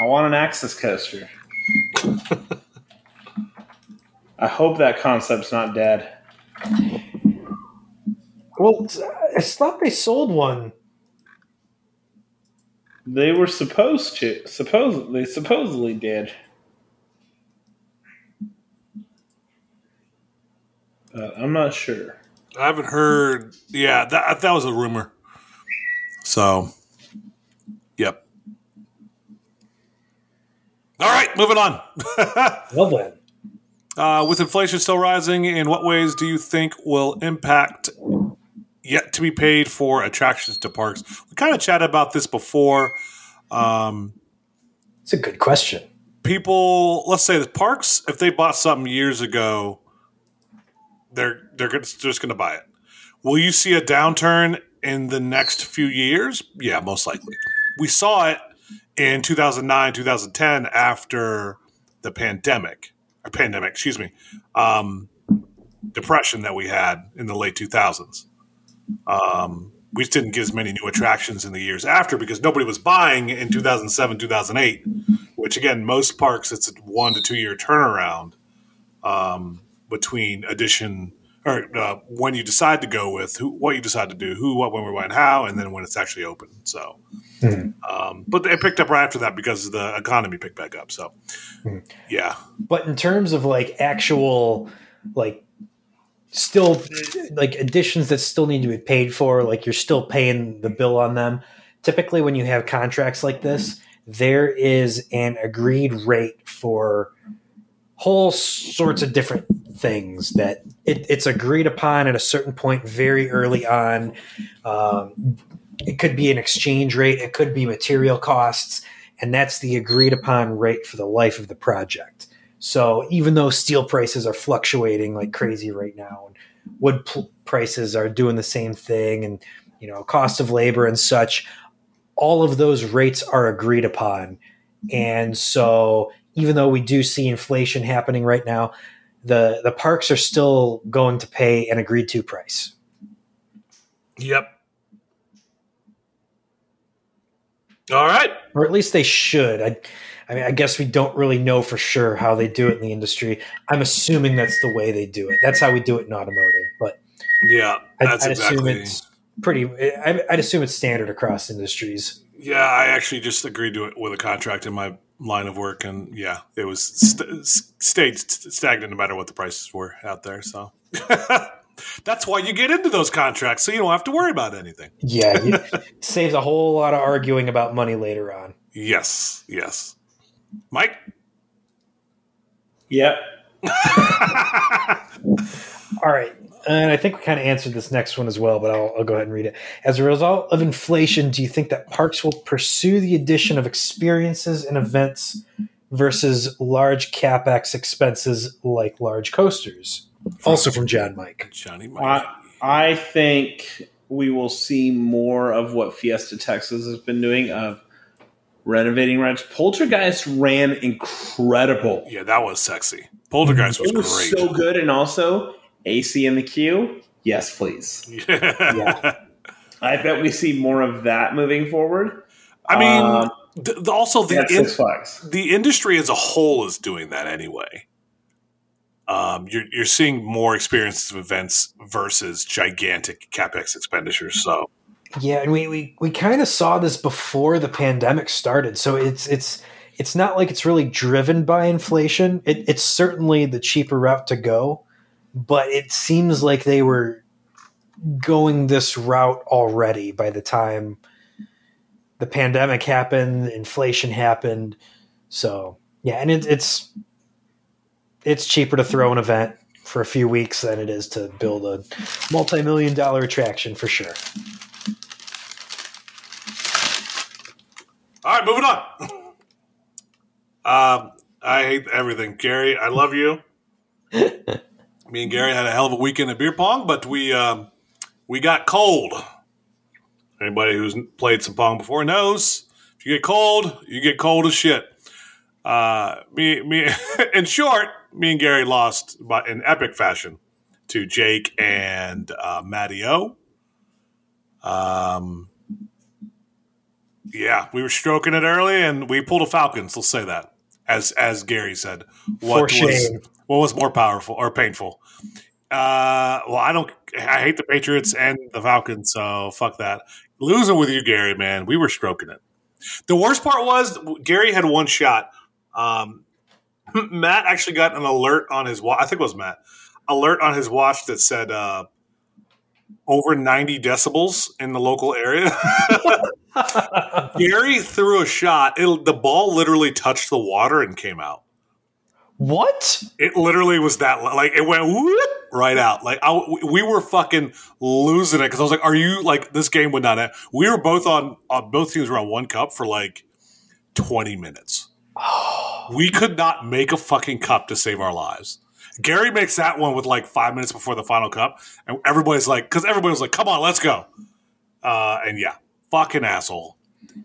I want an Axis coaster. [laughs] I hope that concept's not dead. Well, I thought they sold one. They were supposed to. Supposedly, supposedly did. But I'm not sure. I haven't heard. Yeah, that that was a rumor. So, yep. All right, moving on. [laughs] Uh, with inflation still rising, in what ways do you think will impact yet to be paid for attractions to parks? We kind of chatted about this before. Um, it's a good question. people, let's say the parks, if they bought something years ago, they're they're just going to buy it. Will you see a downturn in the next few years? Yeah, most likely. We saw it in 2009, 2010 after the pandemic, or pandemic, excuse me, um, depression that we had in the late 2000s. Um, we just didn't get as many new attractions in the years after because nobody was buying in 2007, 2008 which again, most parks it's a one to two year turnaround um, between addition or uh, when you decide to go with who, what you decide to do, who, what, when, where, when, how, and then when it's actually open. So, Mhm. um, but it picked up right after that because the economy picked back up. So, Mhm. yeah, But in terms of like actual, like, still like additions that still need to be paid for, like you're still paying the bill on them. Typically, when you have contracts like this, there is an agreed rate for whole sorts of different things that it, it's agreed upon at a certain point very early on. Um, it could be an exchange rate, it could be material costs, and that's the agreed upon rate for the life of the project. So even though steel prices are fluctuating like crazy right now, and wood pl- prices are doing the same thing, and you know cost of labor and such, all of those rates are agreed upon. And so even though we do see inflation happening right now, the the parks are still going to pay an agreed to price. yep. All right. or at least they should. I, I mean, I guess we don't really know for sure how they do it in the industry. I'm assuming that's the way they do it. That's how we do it in automotive. But Yeah, I'd, I'd assume it's pretty. I- I'd assume it's standard across industries. Yeah, I actually just agreed to it with a contract in my line of work, and yeah, it was st- stayed st- stagnant no matter what the prices were out there. So [laughs] that's why you get into those contracts, so you don't have to worry about anything. Yeah, [laughs] saves a whole lot of arguing about money later on. Yes, yes. Mike. Yep. [laughs] All right. And I think we kind of answered this next one as well, but I'll, I'll go ahead and read it. As a result of inflation, do you think that parks will pursue the addition of experiences and events versus large capex expenses like large coasters? Also from John Mike. Johnny Mike. I, I think we will see more of what Fiesta Texas has been doing of renovating rides. Poltergeist ran incredible. yeah, that was sexy. Poltergeist was, It was great. so good, and also AC in the queue. Yes, please. [laughs] yeah. I bet we see more of that moving forward. I mean, Um, th- the, also the in- the industry as a whole is doing that anyway. Um, you're you're seeing more experiences of events versus gigantic capex expenditures. So Yeah, and we, we, we kind of saw this before the pandemic started. So it's it's it's not like it's really driven by inflation. It, it's certainly the cheaper route to go, but it seems like they were going this route already by the time the pandemic happened, inflation happened. So yeah, and it, it's it's cheaper to throw an event for a few weeks than it is to build a multi-million dollar attraction for sure. all right, moving on. [laughs] um, I hate everything, Gary. I love you. [laughs] Me and Gary had a hell of a weekend at beer pong, but we um, we got cold. Anybody who's played some pong before knows if you get cold, you get cold as shit. Uh, me, me. [laughs] in short, me and Gary lost by, in epic fashion to Jake and uh, Matty O. Um, yeah, we were stroking it early, and we pulled a Falcons. Let's say that, as as Gary said. What For was shame. What was more powerful or painful? Uh, well, I don't. I hate the Patriots and the Falcons, so fuck that. Losing with you, Gary, man, we were stroking it. The worst part was Gary had one shot. Um, [laughs] Matt actually got an alert on his watch. I think it was Matt. Alert on his watch that said uh, over 90 decibels in the local area. [laughs] Gary threw a shot. It, the ball literally touched the water and came out. What? It literally was that like it went whoop, right out. Like I, we were fucking losing it because I was like, "Are you like this game would not?" End. We were both on, on both teams were on one cup for like twenty minutes. [sighs] We could not make a fucking cup to save our lives. Gary makes that one with like five minutes before the final cup, and everybody's like, because everybody was like, "Come on, let's go!" Uh, and yeah, fucking asshole.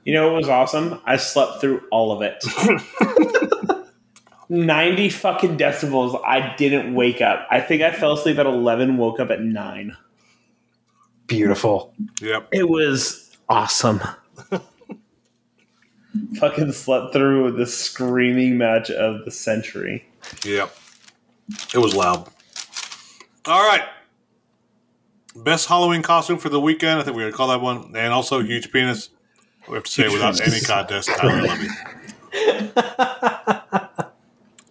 You know what was awesome? I slept through all of it. [laughs] 90 fucking decibels. I didn't wake up. I think I fell asleep at 11, woke up at 9. Beautiful. Yep. It was awesome. [laughs] Fucking slept through the screaming match of the century. Yep. It was loud. All right. best Halloween costume for the weekend. I think we're gonna call that one, and also huge penis. We have to say without any contest. Tyler, love you. [laughs]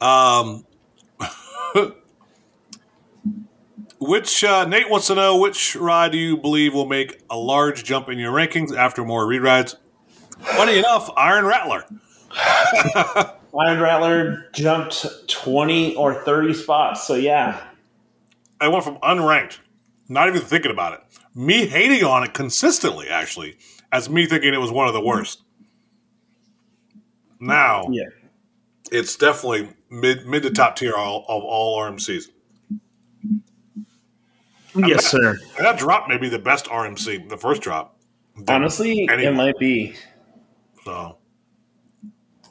Um, [laughs] which uh, Nate wants to know which ride do you believe will make a large jump in your rankings after more re rides? Funny enough, Iron Rattler. [laughs] Iron Rattler jumped 20 or 30 spots. So, yeah. I went from unranked, not even thinking about it, me hating on it consistently, actually, as me thinking it was one of the worst. Now, Yeah. it's definitely mid mid to top tier all, of all RMCs. Yes, sir. That drop may be the best RMC, the first drop. Honestly, it might be. So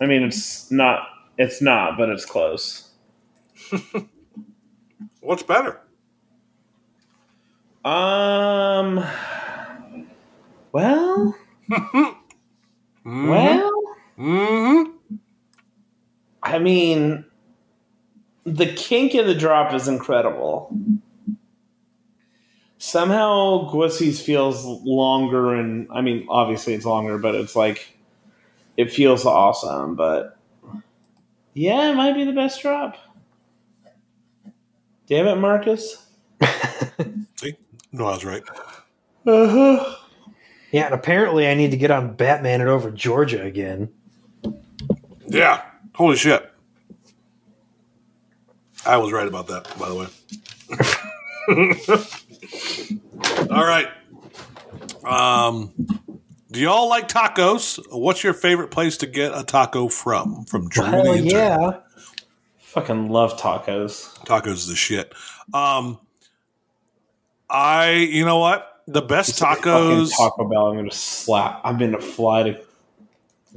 I mean, it's not. It's not, but it's close. [laughs] what's better? Um. Well. [laughs] Mm-hmm. Well. hmm I mean, the kink in the drop is incredible. Somehow, Gwazi's feels longer, and I mean, obviously it's longer, but it's like it feels awesome. But yeah, it might be the best drop. Damn it, Marcus. [laughs] See, no, I was right. Uh huh. Yeah, and apparently I need to get on Batman and over Georgia again. Yeah, holy shit. I was right about that, by the way. [laughs] All right. Um, do y'all like tacos? What's your favorite place to get a taco from? From Germany. Hell and Turkey? yeah. Fucking love tacos. Tacos is the shit. Um, I, you know what? The best Fucking tacos. Taco Bell. I'm gonna slap. I'm gonna fly to.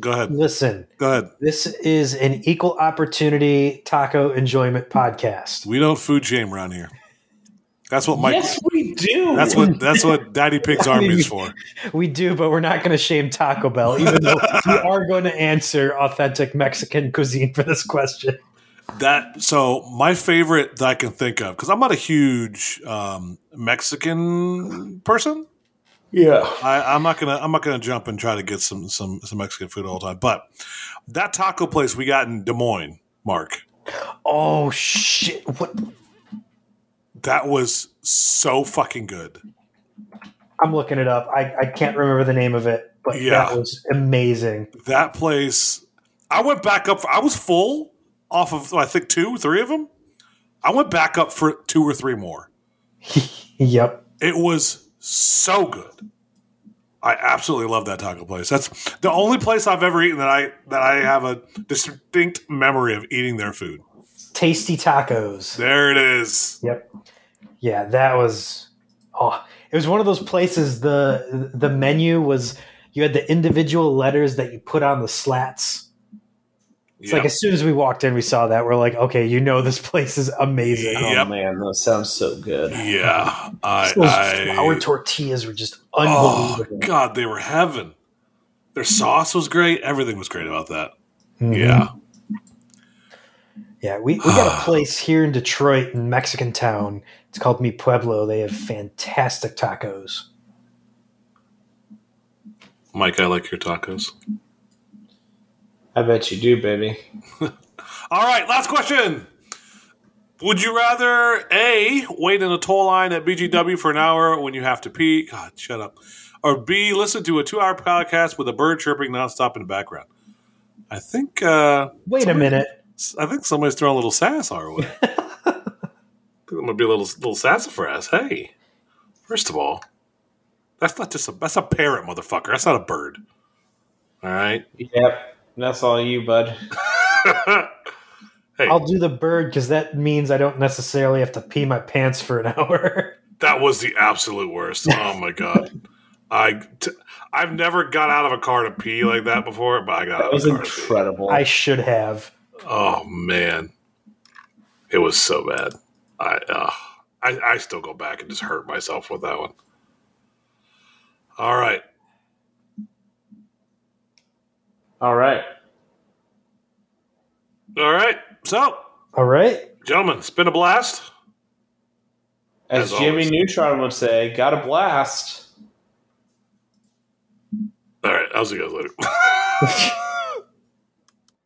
Go ahead. Listen, Go ahead. this is an equal opportunity taco enjoyment podcast. We don't food shame around here. That's what Mike. yes, we do. That's what. That's what Daddy Pig's Army is for. [laughs] We do, but we're not going to shame Taco Bell, even though [laughs] we are going to answer authentic Mexican cuisine for this question. That so my favorite that I can think of because I'm not a huge um, Mexican person. Yeah. I, I'm not gonna I'm not gonna jump and try to get some some some Mexican food all the time. But that taco place we got in Des Moines, Mark, Oh shit! What? that was so fucking good. I'm looking it up. I, I can't remember the name of it, but Yeah. that was amazing. That place, I went back up. For, I was full off of I think two, three of them. I went back up for two or three more. [laughs] Yep. It was so good. I absolutely love that taco place. That's the only place I've ever eaten that I that I have a distinct memory of eating their food. Tasty tacos. There it is. Yep. Yeah, that was. Oh, it was one of those places. the The menu was you had the individual letters that you put on the slats. It's like as soon as we walked in, we saw that. We're like, okay, you know this place is amazing. Oh man, that sounds so good. yeah, I, Those I flour tortillas were just oh god, they were heaven. Their sauce was great. Everything was great about that. Mhm. Yeah, Yeah, we, we got a [sighs] place here in Detroit in Mexican town. It's called Mi Pueblo. They have fantastic tacos. Mike, I like your tacos. I bet you do, baby. [laughs] All right, last question. Would you rather A, wait in a toll line at BGW for an hour when you have to pee? God, shut up. Or B, listen to a two hour podcast with a bird chirping nonstop in the background? I think uh, Wait a minute. I think somebody's throwing a little sass our way. I [laughs] think I'm gonna be a little little sassafras. Hey, first of all, that's not just a that's a parrot, motherfucker. That's not a bird. All right. Yep, that's all you, bud. [laughs] hey, I'll do the bird because that means I don't necessarily have to pee my pants for an [laughs] hour. That was the absolute worst. Oh my god. I t- I've never got out of a car to pee like that before, but I got That out was of a car. to pee. incredible. I should have. Oh man, it was so bad. I, uh, I I still go back and just hurt myself with that one. All right, all right. all right. So, All right. gentlemen, it's been a blast. As, As Jimmy always. Neutron would say, got a blast. All right, I'll see you guys later. [laughs]